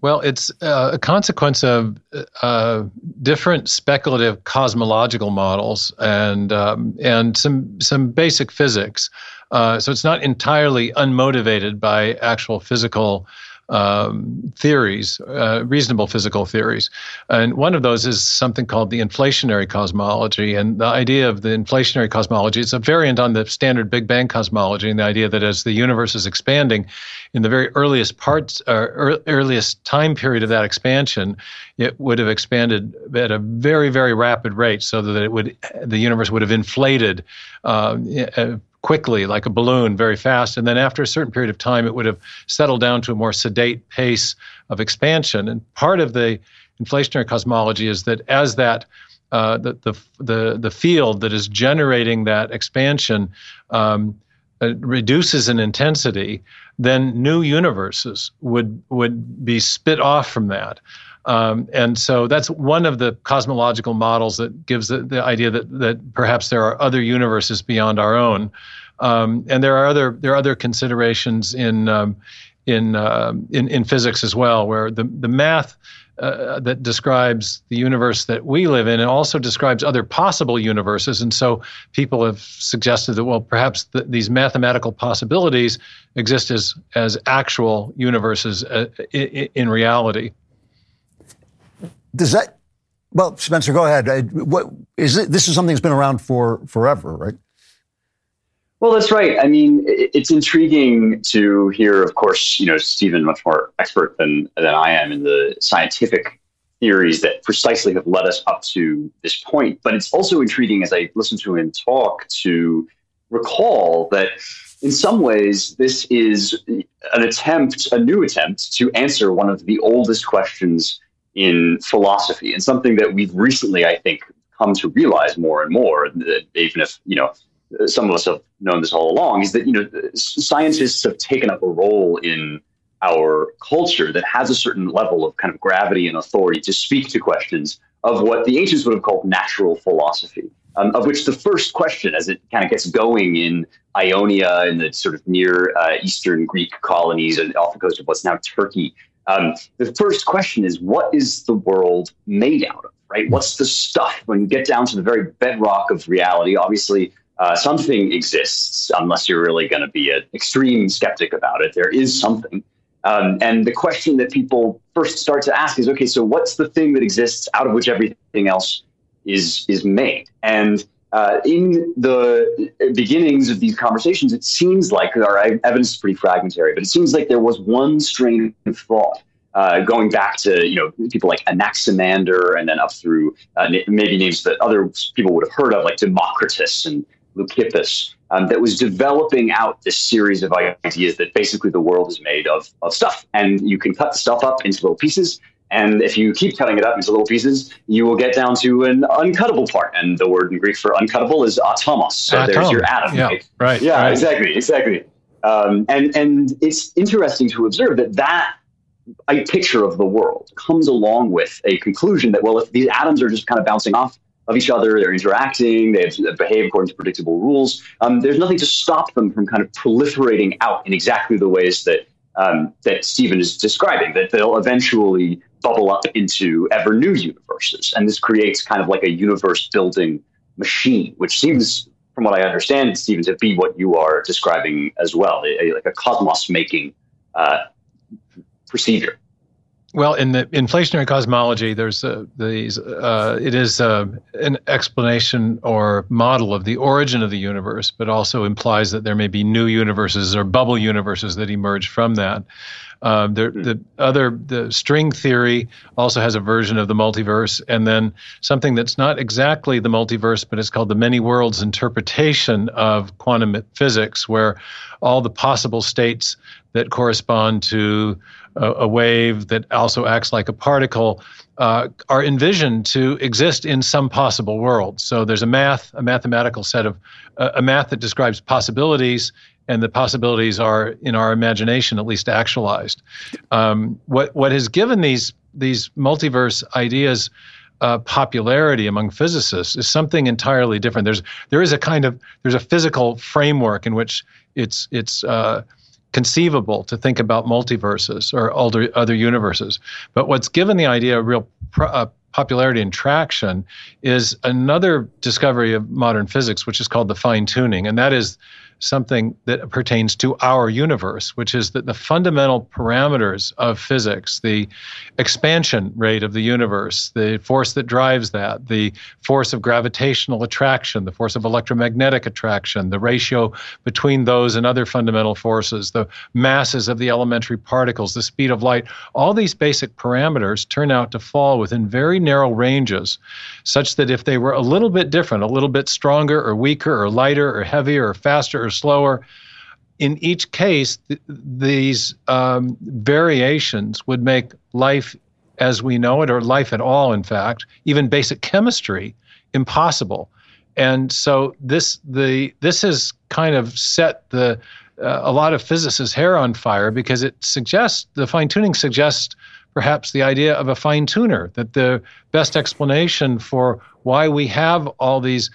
Well, it's uh, a consequence of uh, different speculative cosmological models and um, and some some basic physics. Uh, so it's not entirely unmotivated by actual physical um, theories, uh, reasonable physical theories. And one of those is something called the inflationary cosmology. And the idea of the inflationary cosmology is a variant on the standard Big Bang cosmology, and the idea that as the universe is expanding, in the very earliest parts, uh, earliest time period of that expansion, it would have expanded at a very, very rapid rate, so that it would, the universe would have inflated uh, quickly, like a balloon, very fast. And then after a certain period of time, it would have settled down to a more sedate pace of expansion. And part of the inflationary cosmology is that as that uh, the, the, the, the field that is generating that expansion um, uh, reduces in intensity, then new universes would would be spit off from that. Um, and so that's one of the cosmological models that gives the, the idea that, that perhaps there are other universes beyond our own. Um, and there are other there are other considerations in um, in, uh, in in physics as well, where the the math uh, that describes the universe that we live in and also describes other possible universes. And so people have suggested that well, perhaps the, these mathematical possibilities exist as as actual universes uh, in reality. Does that? Well, Spencer, go ahead. What is it? This is something that's been around for forever, right? Well, that's right. I mean, it's intriguing to hear. Of course, you know, Stephen much more expert than than I am in the scientific theories that precisely have led us up to this point. But it's also intriguing as I listen to him talk to recall that in some ways this is an attempt, a new attempt to answer one of the oldest questions in philosophy and something that we've recently, I think, come to realize more and more, that even if, you know, some of us have known this all along, is that, you know, scientists have taken up a role in our culture that has a certain level of kind of gravity and authority to speak to questions of what the ancients would have called natural philosophy. Um, of which the first question, as it kind of gets going in Ionia and the sort of near uh, eastern Greek colonies and off the coast of what's now Turkey, um, the first question is what is the world made out of, right? What's the stuff? When you get down to the very bedrock of reality, obviously uh, something exists, unless you're really going to be an extreme skeptic about it. There is something. Um, and the question that people first start to ask is, okay, so what's the thing that exists out of which everything else is is made? And uh, in the beginnings of these conversations, it seems like our evidence is pretty fragmentary, but it seems like there was one strain of thought uh, going back to you know people like Anaximander, and then up through uh, maybe names that other people would have heard of, like Democritus and Leucippus, um, that was developing out this series of ideas that basically the world is made of, of stuff. And you can cut stuff up into little pieces. And if you keep cutting it up into little pieces, you will get down to an uncuttable part. And the word in Greek for uncuttable is atomos. So Atom. there's your atom. Yeah, right? right yeah, right. exactly, exactly. Um, and and it's interesting to observe that that a picture of the world comes along with a conclusion that well, if these atoms are just kind of bouncing off of each other. They're interacting. They behave according to predictable rules. Um, there's nothing to stop them from kind of proliferating out in exactly the ways that um, that Stephen is describing. That they'll eventually bubble up into ever new universes, and this creates kind of like a universe building machine, which seems, from what I understand, Stephen, to be what you are describing as well, a, a, like a cosmos making uh, procedure. Well, in the inflationary cosmology, there's uh, these. Uh, it is uh, an explanation or model of the origin of the universe, but also implies that there may be new universes or bubble universes that emerge from that. Um, there, the other, the string theory also has a version of the multiverse, and then something that's not exactly the multiverse, but it's called the many worlds interpretation of quantum physics, where all the possible states that correspond to a, a wave that also acts like a particle uh, are envisioned to exist in some possible world. So there's a math, a mathematical set of uh, a math that describes possibilities, and the possibilities are in our imagination at least actualized. Um, what what has given these these multiverse ideas uh, popularity among physicists is something entirely different. There's there is a kind of there's a physical framework in which it's it's uh, conceivable to think about multiverses or other, other universes. But what's given the idea a real uh, popularity and traction is another discovery of modern physics, which is called the fine tuning. And that is something that pertains to our universe, which is that the fundamental parameters of physics, the expansion rate of the universe, the force that drives that, the force of gravitational attraction, the force of electromagnetic attraction, the ratio between those and other fundamental forces, the masses of the elementary particles, the speed of light, all these basic parameters turn out to fall within very narrow ranges, such that if they were a little bit different, a little bit stronger or weaker or lighter or heavier or faster or slower. In each case, th- these um, variations would make life as we know it, or life at all, in fact, even basic chemistry, impossible. And so this the this has kind of set the uh, a lot of physicists' hair on fire because it suggests the fine tuning suggests perhaps the idea of a fine tuner that the best explanation for why we have all these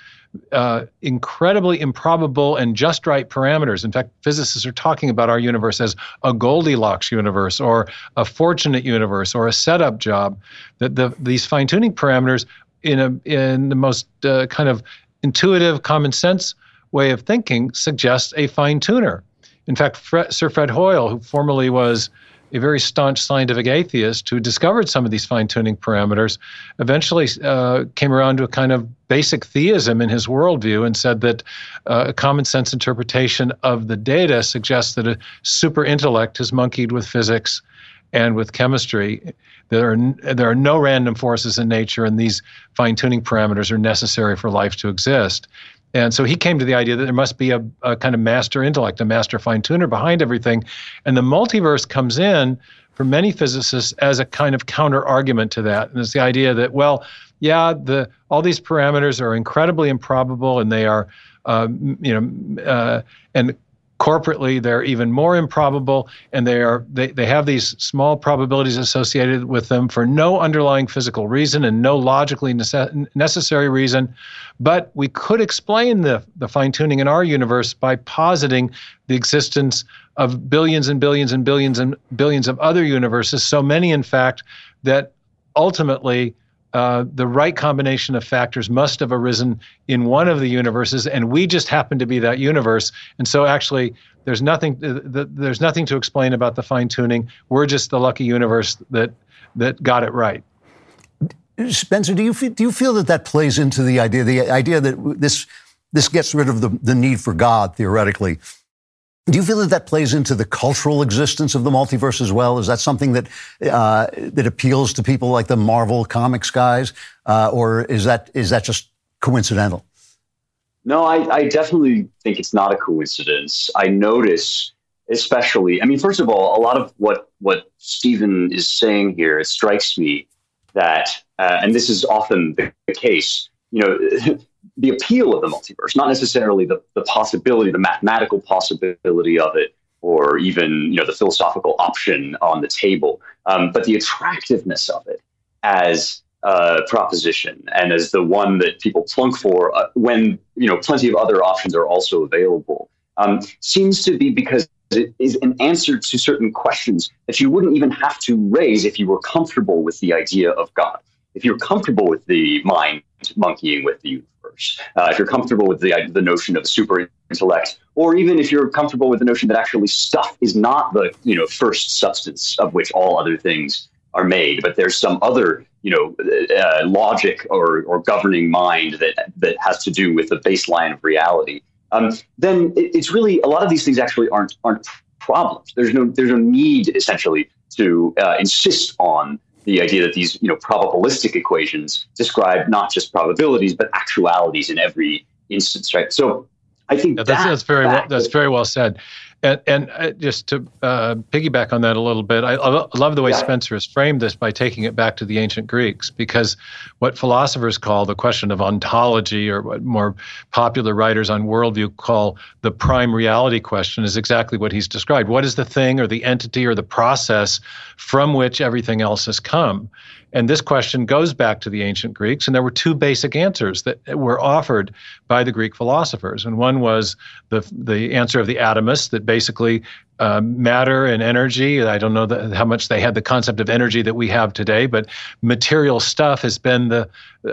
uh, incredibly improbable and just right parameters. In fact, physicists are talking about our universe as a Goldilocks universe or a fortunate universe or a setup job. That the, these fine tuning parameters, in a in the most uh, kind of intuitive, common sense way of thinking, suggest a fine tuner. In fact, Fred, Sir Fred Hoyle, who formerly was a very staunch scientific atheist who discovered some of these fine tuning parameters, eventually uh, came around to a kind of basic theism in his worldview and said that uh, a common sense interpretation of the data suggests that a super intellect has monkeyed with physics and with chemistry. There are, there are no random forces in nature, and these fine tuning parameters are necessary for life to exist. And so he came to the idea that there must be a, a kind of master intellect, a master fine tuner behind everything. And the multiverse comes in for many physicists as a kind of counter argument to that. And it's the idea that, well, yeah, the all these parameters are incredibly improbable and they are, uh, you know, uh, and corporately they're even more improbable and they are they, they have these small probabilities associated with them for no underlying physical reason and no logically nece- necessary reason. But we could explain the, the fine-tuning in our universe by positing the existence of billions and billions and billions and billions of other universes so many in fact that ultimately uh, the right combination of factors must have arisen in one of the universes, and we just happen to be that universe. And so, actually, there's nothing uh, there's nothing to explain about the fine tuning. We're just the lucky universe that that got it right. Spencer, do you feel, do you feel that that plays into the idea the idea that this this gets rid of the, the need for God theoretically? Do you feel that that plays into the cultural existence of the multiverse as well? Is that something that uh, that appeals to people like the Marvel comics guys, uh, or is that is that just coincidental? No, I, I definitely think it's not a coincidence. I notice, especially, I mean, first of all, a lot of what what Stephen is saying here, it strikes me that, uh, and this is often the, the case. You know, *laughs* the appeal of the multiverse, not necessarily the, the possibility, the mathematical possibility of it, or even you know the philosophical option on the table, um, but the attractiveness of it as a proposition and as the one that people plunk for uh, when you know plenty of other options are also available um, seems to be because it is an answer to certain questions that you wouldn't even have to raise if you were comfortable with the idea of God. If you're comfortable with the mind monkeying with the Uh, if you're comfortable with the, the notion of super intellect, or even if you're comfortable with the notion that actually stuff is not the you know first substance of which all other things are made, but there's some other you know uh, logic or, or governing mind that that has to do with the baseline of reality. Um, then it, it's really a lot of these things actually aren't aren't problems. There's no there's no need essentially to uh, insist on the idea that these you know probabilistic equations describe not just probabilities but actualities in every instance, right? So I think that's, that that's very well, that's very well said. And, and uh, just to uh, piggyback on that a little bit, I, I love the way. Spencer has framed this by taking it back to the ancient Greeks, because what philosophers call the question of ontology, or what more popular writers on worldview call the prime reality question, is exactly what he's described. What is the thing, or the entity, or the process from which everything else has come? And this question goes back to the ancient Greeks, and there were two basic answers that were offered by the Greek philosophers. And one was the, the answer of the atomists that basically uh, matter and energy. I don't know the, how much they had the concept of energy that we have today, but material stuff has been the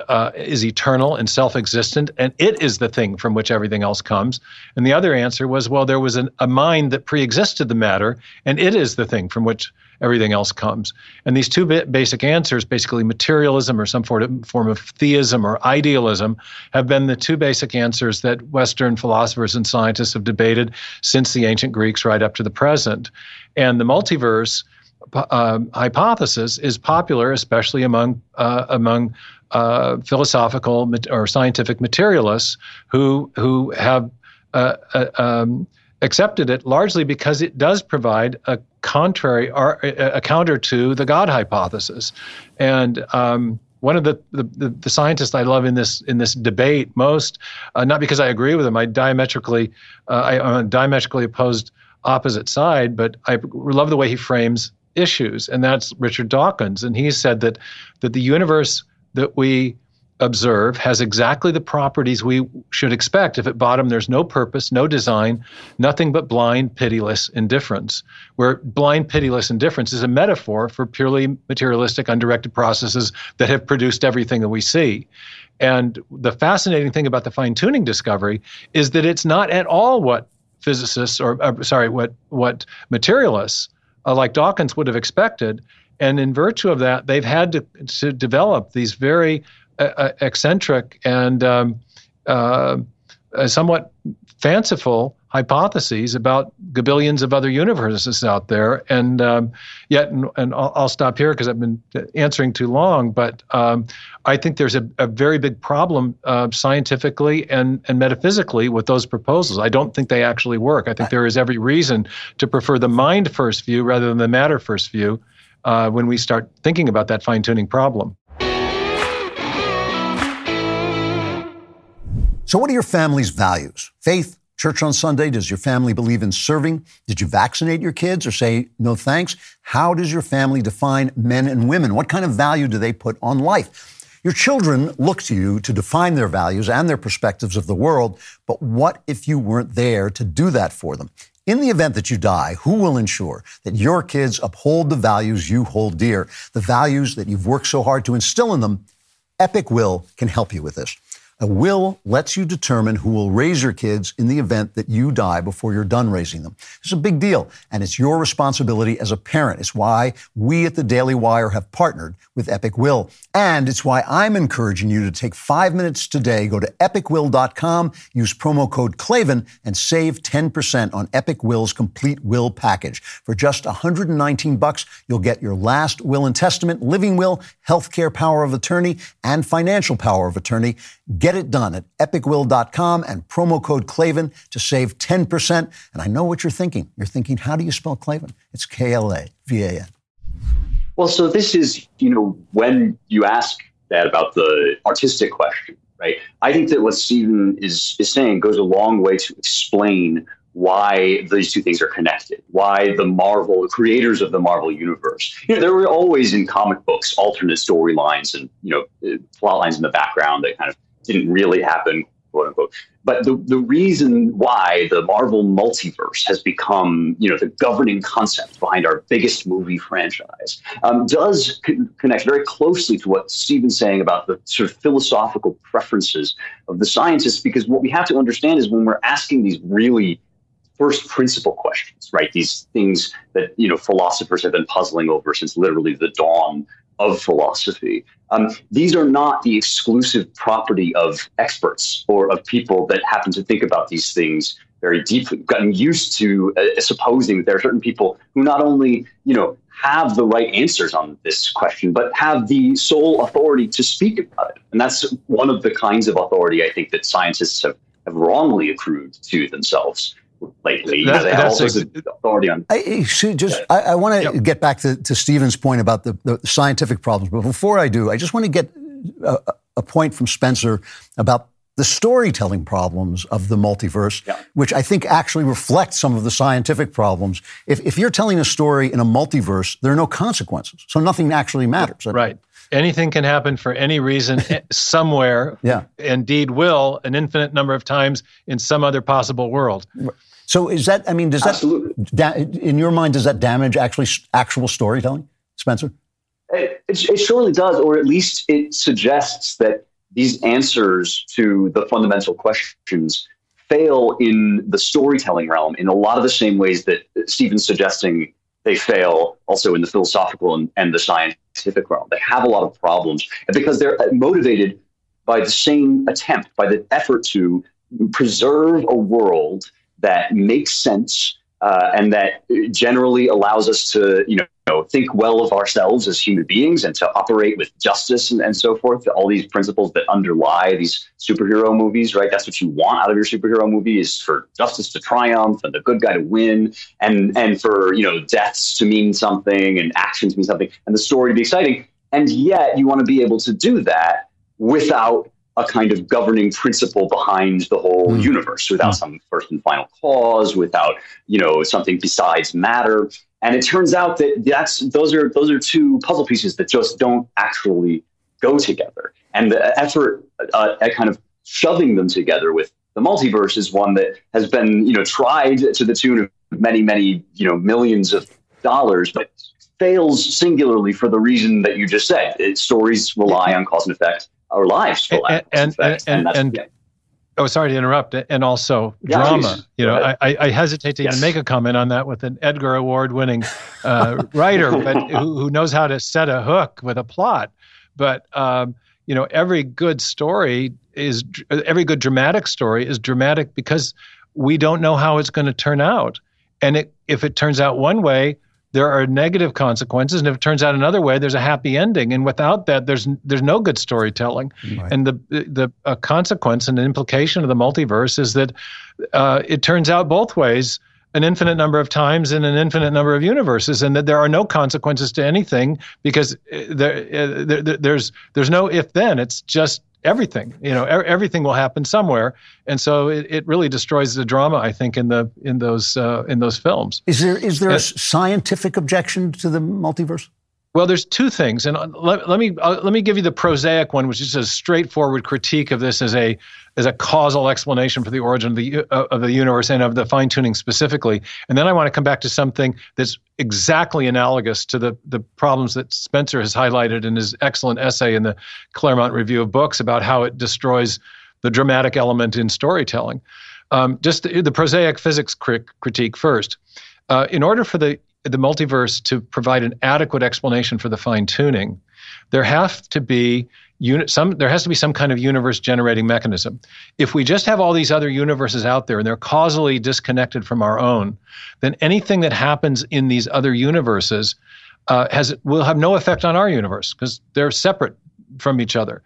uh, is eternal and self-existent, and it is the thing from which everything else comes. And the other answer was, well, there was an, a mind that pre-existed the matter, and it is the thing from which everything else comes. And these two basic answers, basically materialism or some form of theism or idealism, have been the two basic answers that Western philosophers and scientists have debated since the ancient Greeks right up to the present. And the multiverse uh, hypothesis is popular, especially among uh, among uh, philosophical or scientific materialists who who have uh, uh, um, accepted it largely because it does provide a contrary or a counter to the God hypothesis. And um, one of the, the, the, scientists I love in this in this debate most, uh, not because I agree with him, I diametrically uh, I, am on diametrically opposed opposite side, but I love the way he frames issues, and that's Richard Dawkins. And he said that that the universe that we observe has exactly the properties we should expect if at bottom there's no purpose, no design, nothing but blind, pitiless indifference. Where blind, pitiless indifference is a metaphor for purely materialistic, undirected processes that have produced everything that we see. And the fascinating thing about the fine tuning discovery is that it's not at all what physicists or uh, sorry, what what materialists uh, like Dawkins would have expected. And in virtue of that, they've had to, to develop these very eccentric and um, uh, somewhat fanciful hypotheses about gabillions of other universes out there. And um, yet, and, and I'll, I'll, stop here because I've been answering too long, but um, I think there's a, a very big problem uh, scientifically and, and metaphysically with those proposals. I don't think they actually work. I think there is every reason to prefer the mind first view rather than the matter first view uh, when we start thinking about that fine tuning problem. So, what are your family's values? Faith, church on Sunday? Does your family believe in serving? Did you vaccinate your kids or say no thanks? How does your family define men and women? What kind of value do they put on life? Your children look to you to define their values and their perspectives of the world, but what if you weren't there to do that for them? In the event that you die, who will ensure that your kids uphold the values you hold dear, the values that you've worked so hard to instill in them? Epic Will can help you with this. A will lets you determine who will raise your kids in the event that you die before you're done raising them. It's a big deal, and it's your responsibility as a parent. It's why we at the Daily Wire have partnered with Epic Will. And it's why I'm encouraging you to take five minutes today, go to epicwill.com, use promo code Klavan, and save 10% on Epic Will's complete will package. For just 119 bucks, you'll get your last will and testament, living will, healthcare power of attorney, and financial power of attorney. It done at epicwill.com and promo code Klavan to save 10%. And I know what you're thinking. You're thinking, how do you spell Klavan? It's K L A V A N. Well, so this is, you know, when you ask that about the artistic question, right? I think that what Stephen is, is saying goes a long way to explain why these two things are connected, why the Marvel, the creators of the Marvel universe, you know, there were always in comic books alternate storylines and, you know, plot lines in the background that kind of didn't really happen, quote unquote. But the, the reason why the Marvel multiverse has become, you know, the governing concept behind our biggest movie franchise um, does con- connect very closely to what Stephen's saying about the sort of philosophical preferences of the scientists. Because what we have to understand is when we're asking these really first principle questions, right? These things that you know philosophers have been puzzling over since literally the dawn of philosophy. Um, these are not the exclusive property of experts or of people that happen to think about these things very deeply. We've gotten used to uh, supposing that there are certain people who not only, you know, have the right answers on this question, but have the sole authority to speak about it. And that's one of the kinds of authority I think that scientists have, have wrongly accrued to themselves lately. That, they have authority on. I, just, I, I want to yep. get back to, to Stephen's point about the, the, scientific problems, but before I do, I just want to get a, a point from Spencer about the storytelling problems of the multiverse, yeah. which I think actually reflect some of the scientific problems. If, if you're telling a story in a multiverse, there are no consequences, so nothing actually matters. Right. Anything can happen for any reason eh, somewhere. Yeah. Indeed, will an infinite number of times in some other possible world. So is that? I mean, does Absolutely. that, in your mind, does that damage actually actual storytelling, Spencer? It, it, it surely does, or at least it suggests that these answers to the fundamental questions fail in the storytelling realm in a lot of the same ways that stephen's suggesting they fail also in the philosophical and, and the scientific realm. They have a lot of problems because they're motivated by the same attempt, by the effort to preserve a world that makes sense uh, and that generally allows us to, you know, think well of ourselves as human beings and to operate with justice and, and so forth. All these principles that underlie these superhero movies, right? That's what you want out of your superhero movie is for justice to triumph and the good guy to win, and and for you know deaths to mean something and actions to mean something, and the story to be exciting. And yet, you want to be able to do that without a kind of governing principle behind the whole mm. universe without mm. some first and final cause, without you know something besides matter. And it turns out that that's those are those are two puzzle pieces that just don't actually go together. And the effort uh, at kind of shoving them together with the multiverse is one that has been you know tried to the tune of many many you know millions of dollars, but fails singularly for the reason that you just said. It, stories rely on cause and effect our lives for and, and, and, and, and, and oh sorry to interrupt and also yeah, drama please. you know I, I hesitate to yes. even make a comment on that with an edgar award winning uh, writer but *laughs* who, who, knows how to set a hook with a plot but um, you know every good story is every good dramatic story is dramatic because we don't know how it's going to turn out. And it, if it turns out one way, there are negative consequences, and if it turns out another way, there's a happy ending. And without that, there's there's no good storytelling. Right. And the the a consequence and an implication of the multiverse is that uh, it turns out both ways an infinite number of times in an infinite number of universes, and that there are no consequences to anything because uh, there, uh, there there's there's no if then. It's just everything you know er- everything will happen somewhere. And so it, it really destroys the drama i think in the in those uh, in those films. Is there is there and, a scientific objection to the multiverse well, there's two things, and let, let me uh, let me give you the prosaic one, which is a straightforward critique of this as a as a causal explanation for the origin of the uh, of the universe and of the fine tuning specifically. And then I want to come back to something that's exactly analogous to the the problems that Spencer has highlighted in his excellent essay in the Claremont Review of Books about how it destroys the dramatic element in storytelling. Um, just the, the, prosaic physics critique first. Uh, in order for the the multiverse to provide an adequate explanation for the fine tuning, there have to be unit some there has to be some kind of universe generating mechanism. If we just have all these other universes out there and they're causally disconnected from our own, then anything that happens in these other universes uh, has will have no effect on our universe because they're separate from each other,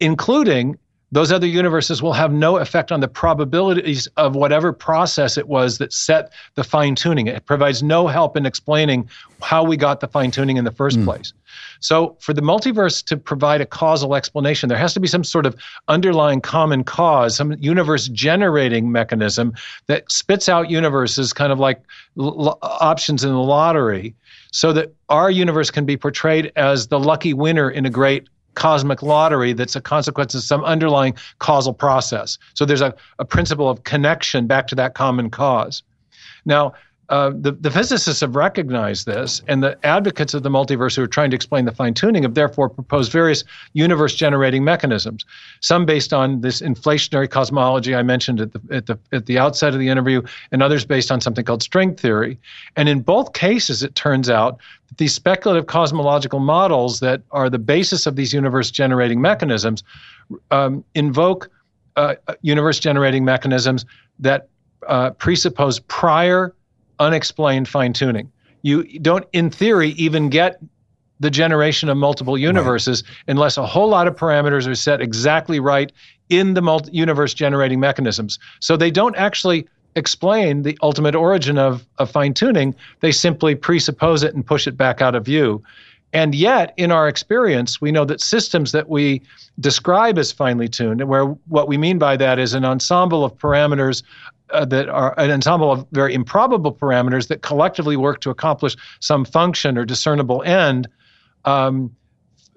including those other universes will have no effect on the probabilities of whatever process it was that set the fine tuning. It provides no help in explaining how we got the fine tuning in the first mm. place. So, for the multiverse to provide a causal explanation, there has to be some sort of underlying common cause, some universe generating mechanism that spits out universes kind of like l- options in the lottery so that our universe can be portrayed as the lucky winner in a great cosmic lottery that's a consequence of some underlying causal process. So there's a, a principle of connection back to that common cause. Now, uh, the, the physicists have recognized this, and the advocates of the multiverse who are trying to explain the fine tuning have therefore proposed various universe generating mechanisms. Some based on this inflationary cosmology I mentioned at the, at, the, at the outset of the interview, and others based on something called string theory. And in both cases, it turns out that these speculative cosmological models that are the basis of these universe generating mechanisms um, invoke uh, universe generating mechanisms that uh, presuppose prior unexplained fine tuning. You don't, in theory, even get the generation of multiple universes right. unless a whole lot of parameters are set exactly right in the multi- universe generating mechanisms. So they don't actually explain the ultimate origin of, of fine tuning, they simply presuppose it and push it back out of view. And yet, in our experience, we know that systems that we describe as finely tuned, and where what we mean by that is an ensemble of parameters uh, that are an ensemble of very improbable parameters that collectively work to accomplish some function or discernible end. Um,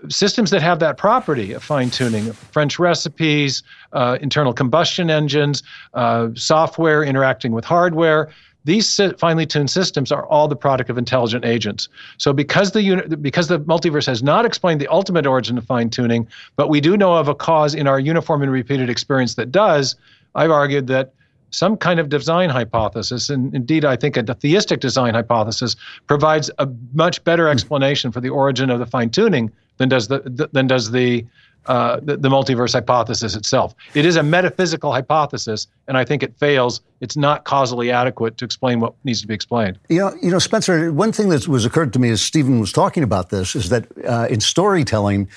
systems that have that property of fine tuning, French recipes, uh, internal combustion engines, uh, software interacting with hardware. These finely tuned systems are all the product of intelligent agents. So, because the uni- because the multiverse has not explained the ultimate origin of fine tuning, but we do know of a cause in our uniform and repeated experience that does, I've argued that some kind of design hypothesis, and indeed, I think a theistic design hypothesis provides a much better explanation for the origin of the fine tuning than does the than does the, uh, the, the multiverse hypothesis itself. It is a metaphysical hypothesis, and I think it fails. It's not causally adequate to explain what needs to be explained. You know, you know, Spencer. One thing that was occurred to me as Stephen was talking about this is that uh, in storytelling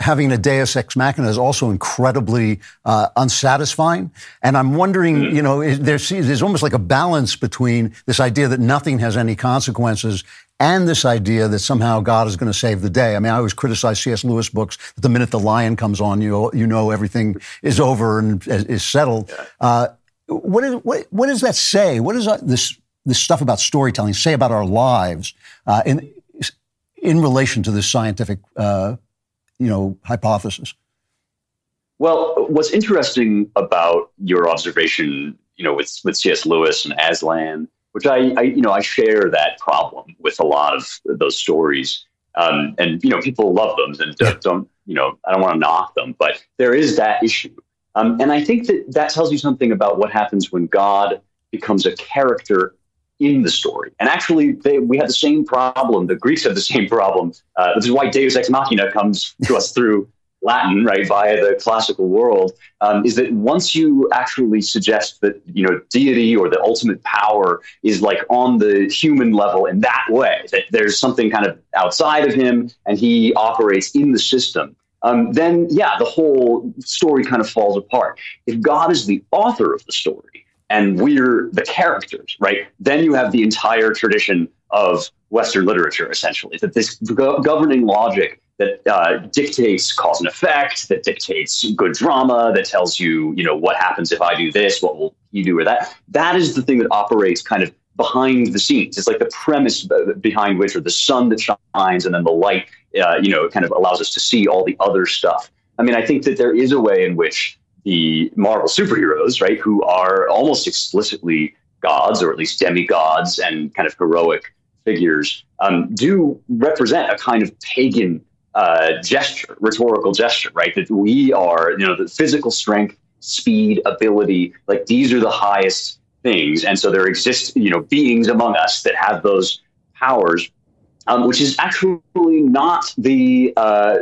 having a deus ex machina is also incredibly uh, unsatisfying. And I'm wondering, mm-hmm. you know, there's, there's almost like a balance between this idea that nothing has any consequences and this idea that somehow God is going to save the day. I mean, I always criticize C.S. Lewis books. That the minute the lion comes on, you you know everything is over and is settled. Uh, what, is, what, what does that say? What does uh, this this stuff about storytelling say about our lives uh, in in relation to this scientific uh, you know, hypothesis? Well, what's interesting about your observation, you know, with with C.S. Lewis and Aslan, which I, I you know, I share that problem with a lot of those stories, um, and you know, people love them and don't, don't, you know, I don't want to knock them, but there is that issue, um, and I think that that tells you something about what happens when God becomes a character in the story. And actually, they, we have the same problem. The Greeks have the same problem. Uh, this is why Deus Ex Machina comes to us through Latin, right, via the classical world, um, is that once you actually suggest that you know deity or the ultimate power is like on the human level in that way, that there's something kind of outside of him and he operates in the system. Um, then, yeah, the whole story kind of falls apart. If God is the author of the story and we're the characters, right, then you have the entire tradition of Western literature, essentially, that this go- governing logic that uh, dictates cause and effect, that dictates good drama, that tells you, you know, what happens if I do this, what will you do or that. That is the thing that operates kind of behind the scenes. It's like the premise behind which, or the sun that shines, and then the light, uh, you know, kind of allows us to see all the other stuff. I mean, I think that there is a way in which the Marvel superheroes, right, who are almost explicitly gods, or at least demigods, and kind of heroic figures, um, do represent a kind of pagan uh, gesture, rhetorical gesture, right? That we are, you know, the physical strength, speed, ability, like these are the highest things. And so there exist, you know, beings among us that have those powers, um, which is actually not the, uh,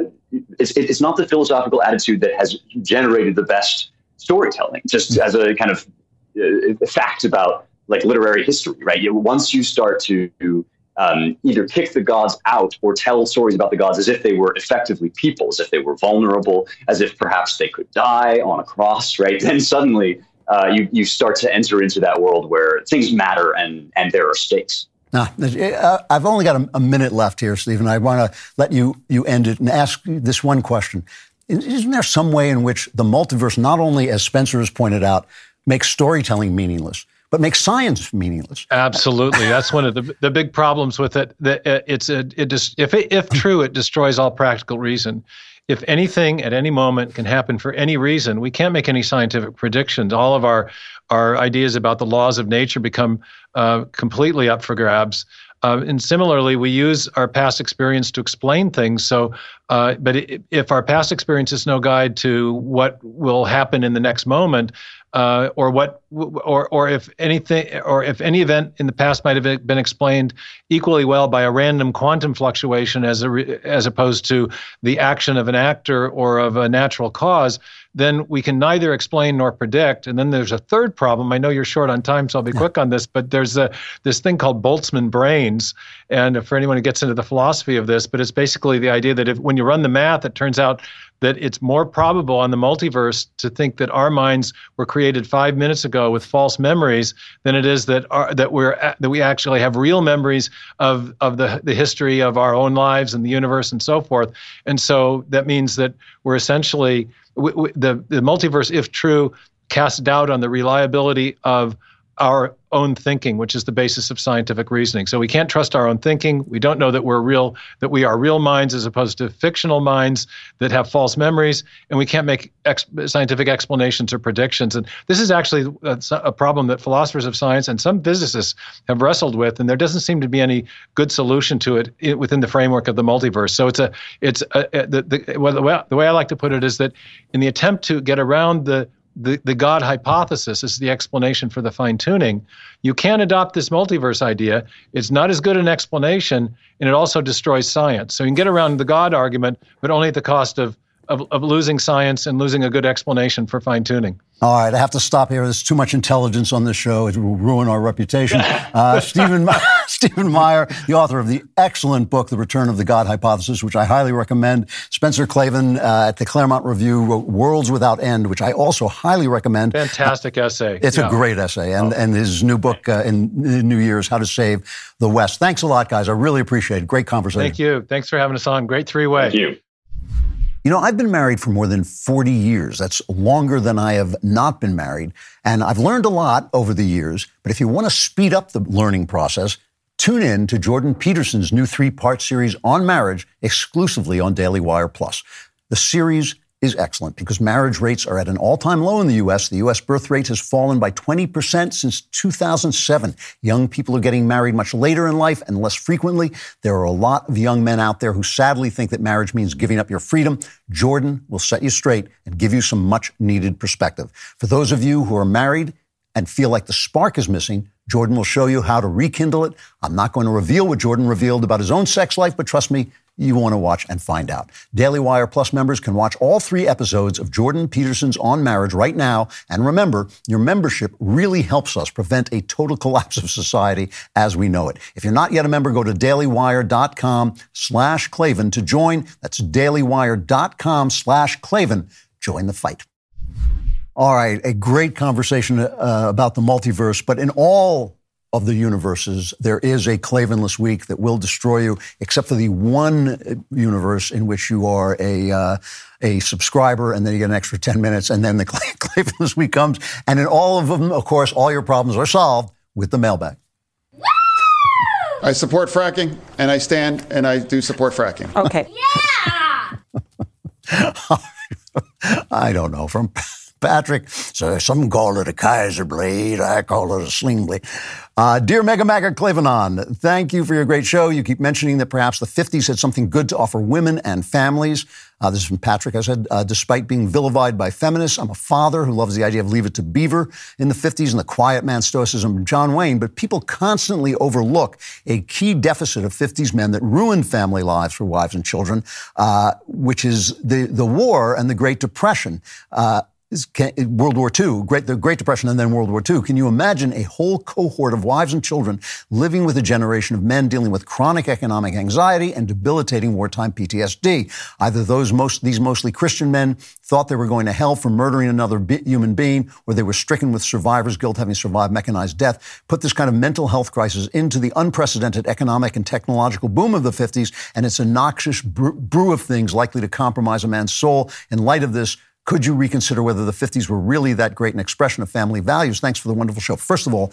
it's, it's not the philosophical attitude that has generated the best storytelling, just as a kind of uh, fact about like literary history, right? Once you start to um, either kick the gods out or tell stories about the gods as if they were effectively people, as if they were vulnerable, as if perhaps they could die on a cross, right? *laughs* Then suddenly uh, you, you start to enter into that world where things matter and, and there are stakes. Now, uh, I've only got a, minute left here, Stephen. I want to let you, you end it and ask this one question. Isn't there some way in which the multiverse, not only, as Spencer has pointed out, makes storytelling meaningless, but makes science meaningless. Absolutely, that's one of the the big problems with it. Uh, it's a it just if it, if true, it destroys all practical reason. If anything at any moment can happen for any reason, we can't make any scientific predictions. All of our our ideas about the laws of nature become uh, completely up for grabs. Uh, and similarly, we use our past experience to explain things. So, uh, but if our past experience is no guide to what will happen in the next moment, uh, or what, or or if anything, or if any event in the past might have been explained equally well by a random quantum fluctuation as a as opposed to the action of an actor or of a natural cause, then we can neither explain nor predict. And then there's a third problem. I know you're short on time, so I'll be quick on this. But there's a this thing called Boltzmann brains, and for anyone who gets into the philosophy of this, but it's basically the idea that if when you run the math, it turns out that it's more probable on the multiverse to think that our minds were created five minutes ago with false memories than it is that our, that we're that we actually have real memories of of the the history of our own lives and the universe and so forth. And so that means that we're essentially we, we, the the multiverse, if true, casts doubt on the reliability of our own thinking, which is the basis of scientific reasoning. So we can't trust our own thinking. We don't know that we're real, that we are real minds as opposed to fictional minds that have false memories, and we can't make ex- scientific explanations or predictions. And this is actually uh, a, a, problem that philosophers of science and some physicists have wrestled with, and there doesn't seem to be any good solution to it within the framework of the multiverse. So it's a, it's a, the, the, well, the, way, the way I like to put it is that in the attempt to get around the the, the God hypothesis is the explanation for the fine tuning. You can't adopt this multiverse idea. It's not as good an explanation, and it also destroys science. So you can get around the God argument, but only at the cost of, of, of losing science and losing a good explanation for fine tuning. All right, I have to stop here. There's too much intelligence on this show. It will ruin our reputation. *laughs* Uh, Stephen, *laughs* Stephen Meyer, the author of the excellent book, The Return of the God Hypothesis, which I highly recommend. Spencer Klavan uh, at the Claremont Review wrote Worlds Without End, which I also highly recommend. Fantastic essay. It's yeah. a great essay. And, oh. and his new book uh, in New Year's, How to Save the West. Thanks a lot, guys. I really appreciate it. Great conversation. Thank you. Thanks for having us on. Great three way. Thank you. You know, I've been married for more than 40 years. That's longer than I have not been married. And I've learned a lot over the years. But if you want to speed up the learning process, tune in to Jordan Peterson's new three part series on marriage exclusively on Daily Wire Plus. The series is excellent because marriage rates are at an all time low in the U.S. The U.S. birth rate has fallen by 20% since 2007. Young people are getting married much later in life and less frequently. There are a lot of young men out there who sadly think that marriage means giving up your freedom. Jordan will set you straight and give you some much needed perspective. For those of you who are married and feel like the spark is missing, Jordan will show you how to rekindle it. I'm not going to reveal what Jordan revealed about his own sex life, but trust me, you want to watch and find out. Daily Wire Plus members can watch all three episodes of Jordan Peterson's On Marriage right now. And remember, your membership really helps us prevent a total collapse of society as we know it. If you're not yet a member, go to dailywire.com slash Klavan to join. That's dailywire.com slash Klavan. Join the fight. All right, a great conversation uh, about the multiverse, but in all of the universes, there is a Klavanless week that will destroy you, except for the one universe in which you are a uh, a subscriber, and then you get an extra ten minutes, and then the *laughs* Klavanless week comes, and in all of them, of course, all your problems are solved with the mailbag. I support fracking, and I stand and I do support fracking. Okay. Yeah. *laughs* I don't know from. Patrick. So some call it a Kaiser blade. I call it a sling blade. Uh, dear Mega Maga thank you for your great show. You keep mentioning that perhaps the 50s had something good to offer women and families. Uh, this is from Patrick. I said, uh, despite being vilified by feminists, I'm a father who loves the idea of Leave It to Beaver in the 50s and the quiet man stoicism of John Wayne. But people constantly overlook a key deficit of 50s men that ruined family lives for wives and children, uh, which is the, the war and the Great Depression. Uh, World War II, Great, the Great Depression, and then World War II. Can you imagine a whole cohort of wives and children living with a generation of men dealing with chronic economic anxiety and debilitating wartime PTSD? Either those most, these mostly Christian men thought they were going to hell for murdering another human being, or they were stricken with survivor's guilt having survived mechanized death. Put this kind of mental health crisis into the unprecedented economic and technological boom of the 50s, and it's a noxious brew of things likely to compromise a man's soul. In light of this, could you reconsider whether the 50s were really that great an expression of family values? Thanks for the wonderful show. First of all,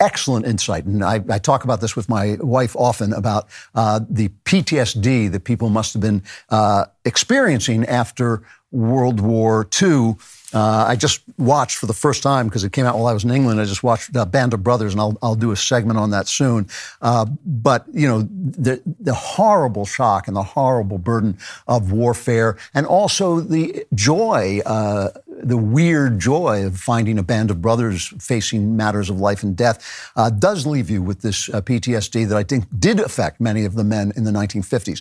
excellent insight. And I, I, talk about this with my wife often about uh, the PTSD that people must have been uh, experiencing after World War II uh, I just watched for the first time because it came out while I was in England. I just watched uh, Band of Brothers, and I'll, I'll do a segment on that soon. Uh, but you know, the the horrible shock and the horrible burden of warfare, and also the joy, uh, the weird joy of finding a band of brothers facing matters of life and death, uh, does leave you with this uh, PTSD that I think did affect many of the men in the 1950s.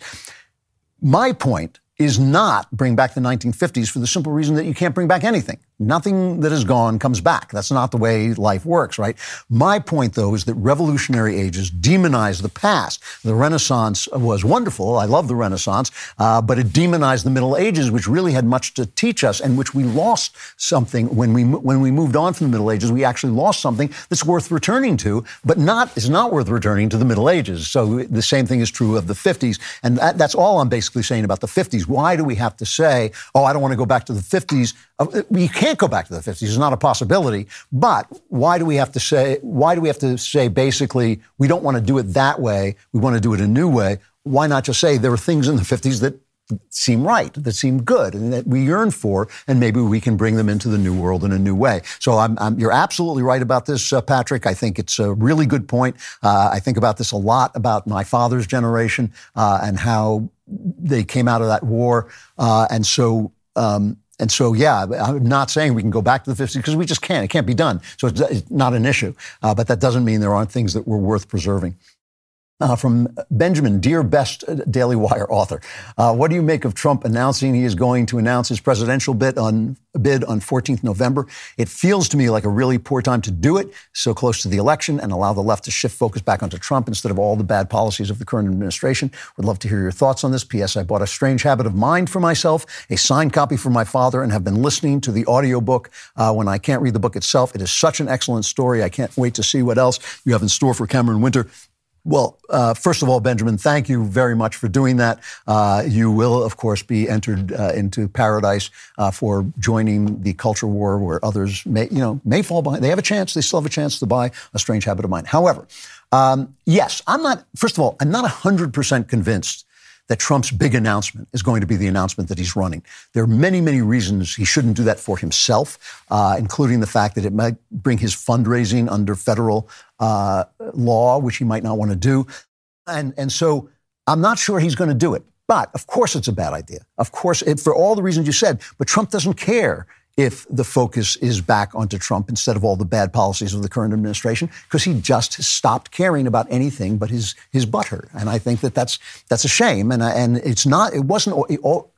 My point is not bring back the 1950s for the simple reason that you can't bring back anything. Nothing that is gone comes back. That's not the way life works, right? My point, though, is that revolutionary ages demonize the past. The Renaissance was wonderful. I love the Renaissance, uh, but it demonized the Middle Ages, which really had much to teach us, and which we lost something when we when we moved on from the Middle Ages. We actually lost something that's worth returning to, but not is not worth returning to the Middle Ages. So the same thing is true of the 50s, and that, that's all I'm basically saying about the 50s. Why do we have to say, "Oh, I don't want to go back to the 50s"? Uh, you can't go back to the 50s. It's not a possibility. But why do we have to say, why do we have to say basically, we don't want to do it that way. We want to do it a new way. Why not just say there are things in the 50s that seem right, that seem good, and that we yearn for, and maybe we can bring them into the new world in a new way. So I'm, I'm, you're absolutely right about this, uh, Patrick. I think it's a really good point. Uh, I think about this a lot about my father's generation uh, and how they came out of that war, uh, and so. Um, and so, yeah, I'm not saying we can go back to the 50s because we just can't. It can't be done. So it's, it's not an issue. Uh, but that doesn't mean there aren't things that were worth preserving. Uh, from Benjamin, dear best Daily Wire author, uh, what do you make of Trump announcing he is going to announce his presidential bid on bid on 14th November? It feels to me like a really poor time to do it so close to the election and allow the left to shift focus back onto Trump instead of all the bad policies of the current administration. Would love to hear your thoughts on this. P.S. I bought a strange habit of mind for myself, a signed copy for my father, and have been listening to the audiobook uh, when I can't read the book itself. It is such an excellent story. I can't wait to see what else you have in store for Cameron Winter. Well, uh, first of all, Benjamin, thank you very much for doing that. Uh, you will, of course, be entered uh, into paradise uh, for joining the culture war, where others may, you know, may fall behind. They have a chance. They still have a chance to buy a strange habit of mind. However, um, yes, I'm not. First of all, I'm not hundred percent convinced that Trump's big announcement is going to be the announcement that he's running. There are many, many reasons he shouldn't do that for himself, uh, including the fact that it might bring his fundraising under federal uh, law, which he might not want to do. And, and so I'm not sure he's going to do it. But of course, it's a bad idea. Of course, it, for all the reasons you said. But Trump doesn't care if the focus is back onto Trump instead of all the bad policies of the current administration, because he just stopped caring about anything but his his butter. And I think that that's that's a shame. And and it's not. It wasn't.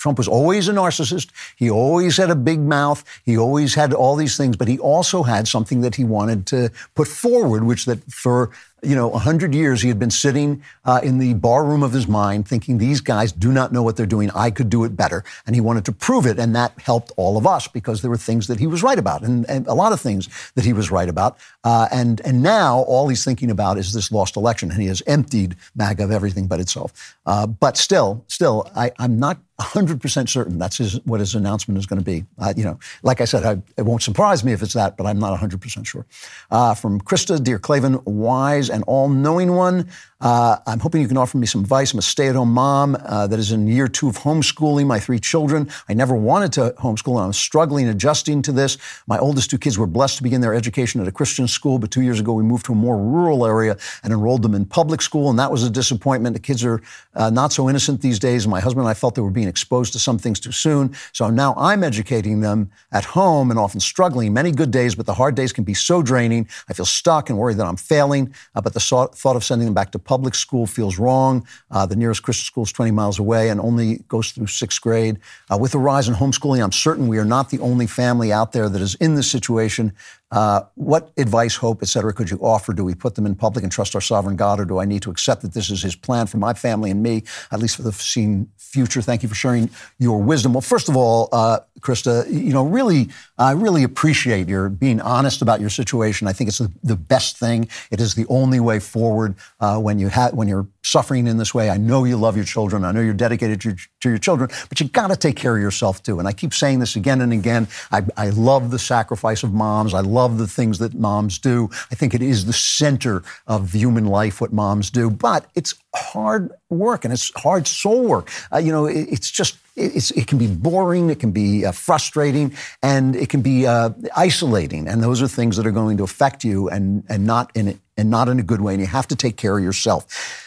Trump was always a narcissist. He always had a big mouth. He always had all these things, but he also had something that he wanted to put forward, which that for you know, 100 years he had been sitting uh, in the bar room of his mind thinking, these guys do not know what they're doing. I could do it better. And he wanted to prove it. And that helped all of us because there were things that he was right about and, and a lot of things that he was right about. Uh, and, and now all he's thinking about is this lost election. And he has emptied MAGA of everything but itself. Uh, but still, still, I, I'm not 100% certain that's his, what his announcement is going to be. Uh, you know, like I said, I, it won't surprise me if it's that, but I'm not 100% sure. Uh, from Krista, dear Klavan, wise and all-knowing one, uh, I'm hoping you can offer me some advice. I'm a stay-at-home mom uh, that is in year two of homeschooling my three children. I never wanted to homeschool, and I'm struggling adjusting to this. My oldest two kids were blessed to begin their education at a Christian school, but two years ago we moved to a more rural area and enrolled them in public school, and that was a disappointment. The kids are uh, not so innocent these days. My husband and I felt they were being exposed to some things too soon, so now I'm educating them at home and often struggling. Many good days, but the hard days can be so draining. I feel stuck and worried that I'm failing. Uh, but the thought of sending them back to public school feels wrong. Uh, the nearest Christian school is 20 miles away and only goes through sixth grade. Uh, with the rise in homeschooling, I'm certain we are not the only family out there that is in this situation. Uh, what advice, hope, et cetera, could you offer? Do we put them in public and trust our sovereign God, or do I need to accept that this is His plan for my family and me, at least for the foreseen future? Thank you for sharing your wisdom. Well, first of all, uh, Krista, you know, really, I really appreciate your being honest about your situation. I think it's the, the best thing. It is the only way forward uh, when you have when you're suffering in this way. I know you love your children. I know you're dedicated to, to your children, but you got to take care of yourself too. And I keep saying this again and again. I, I love the sacrifice of moms. I love the things that moms do. I think it is the center of human life what moms do, but it's hard work and it's hard soul work. Uh, you know, it, it's just it can be boring, it can be uh, frustrating, and it can be uh, isolating. And those are things that are going to affect you, and and not in and not in a good way. And you have to take care of yourself.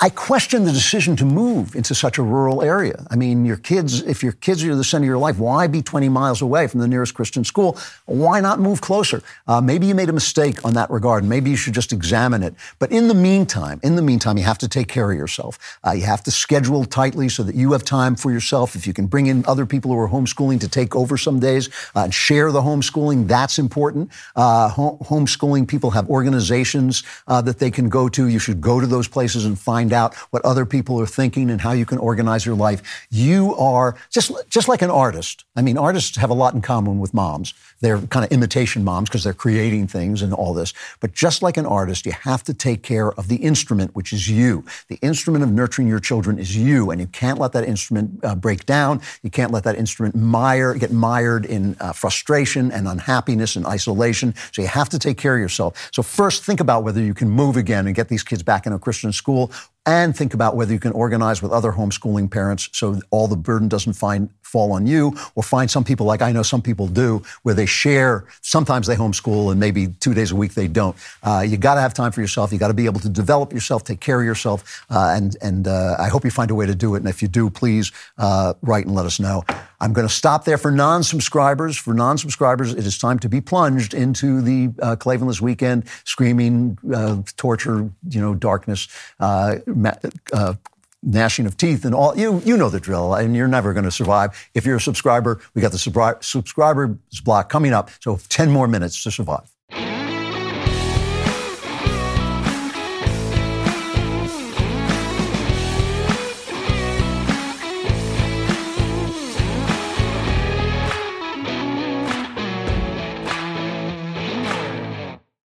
I question the decision to move into such a rural area. I mean, your kids, if your kids are the center of your life, why be 20 miles away from the nearest Christian school? Why not move closer? Uh, maybe you made a mistake on that regard. Maybe you should just examine it. But in the meantime, in the meantime, you have to take care of yourself. Uh, you have to schedule tightly so that you have time for yourself. If you can bring in other people who are homeschooling to take over some days uh, and share the homeschooling, that's important. Uh, homeschooling people have organizations uh, that they can go to. You should go to those places and find out what other people are thinking and how you can organize your life. You are just, just like an artist. I mean, artists have a lot in common with moms. They're kind of imitation moms because they're creating things and all this. But just like an artist, you have to take care of the instrument, which is you. The instrument of nurturing your children is you, and you can't let that instrument uh, break down. You can't let that instrument mire, get mired in uh, frustration and unhappiness and isolation. So you have to take care of yourself. So first, think about whether you can move again and get these kids back in a Christian school and think about whether you can organize with other homeschooling parents so all the burden doesn't find, fall on you, or find some people like I know some people do, where they share. Sometimes they homeschool and maybe two days a week they don't. Uh, you got to have time for yourself. You got to be able to develop yourself, take care of yourself, uh, and and uh, I hope you find a way to do it. And if you do, please uh, write and let us know. I'm going to stop there for non-subscribers. For non-subscribers, it is time to be plunged into the uh, Klavanless weekend, screaming, uh, torture, you know, darkness, uh, gnashing of teeth, and all. You you know the drill, and you're never going to survive. If you're a subscriber, we got the subscribers block coming up. So 10 more minutes to survive.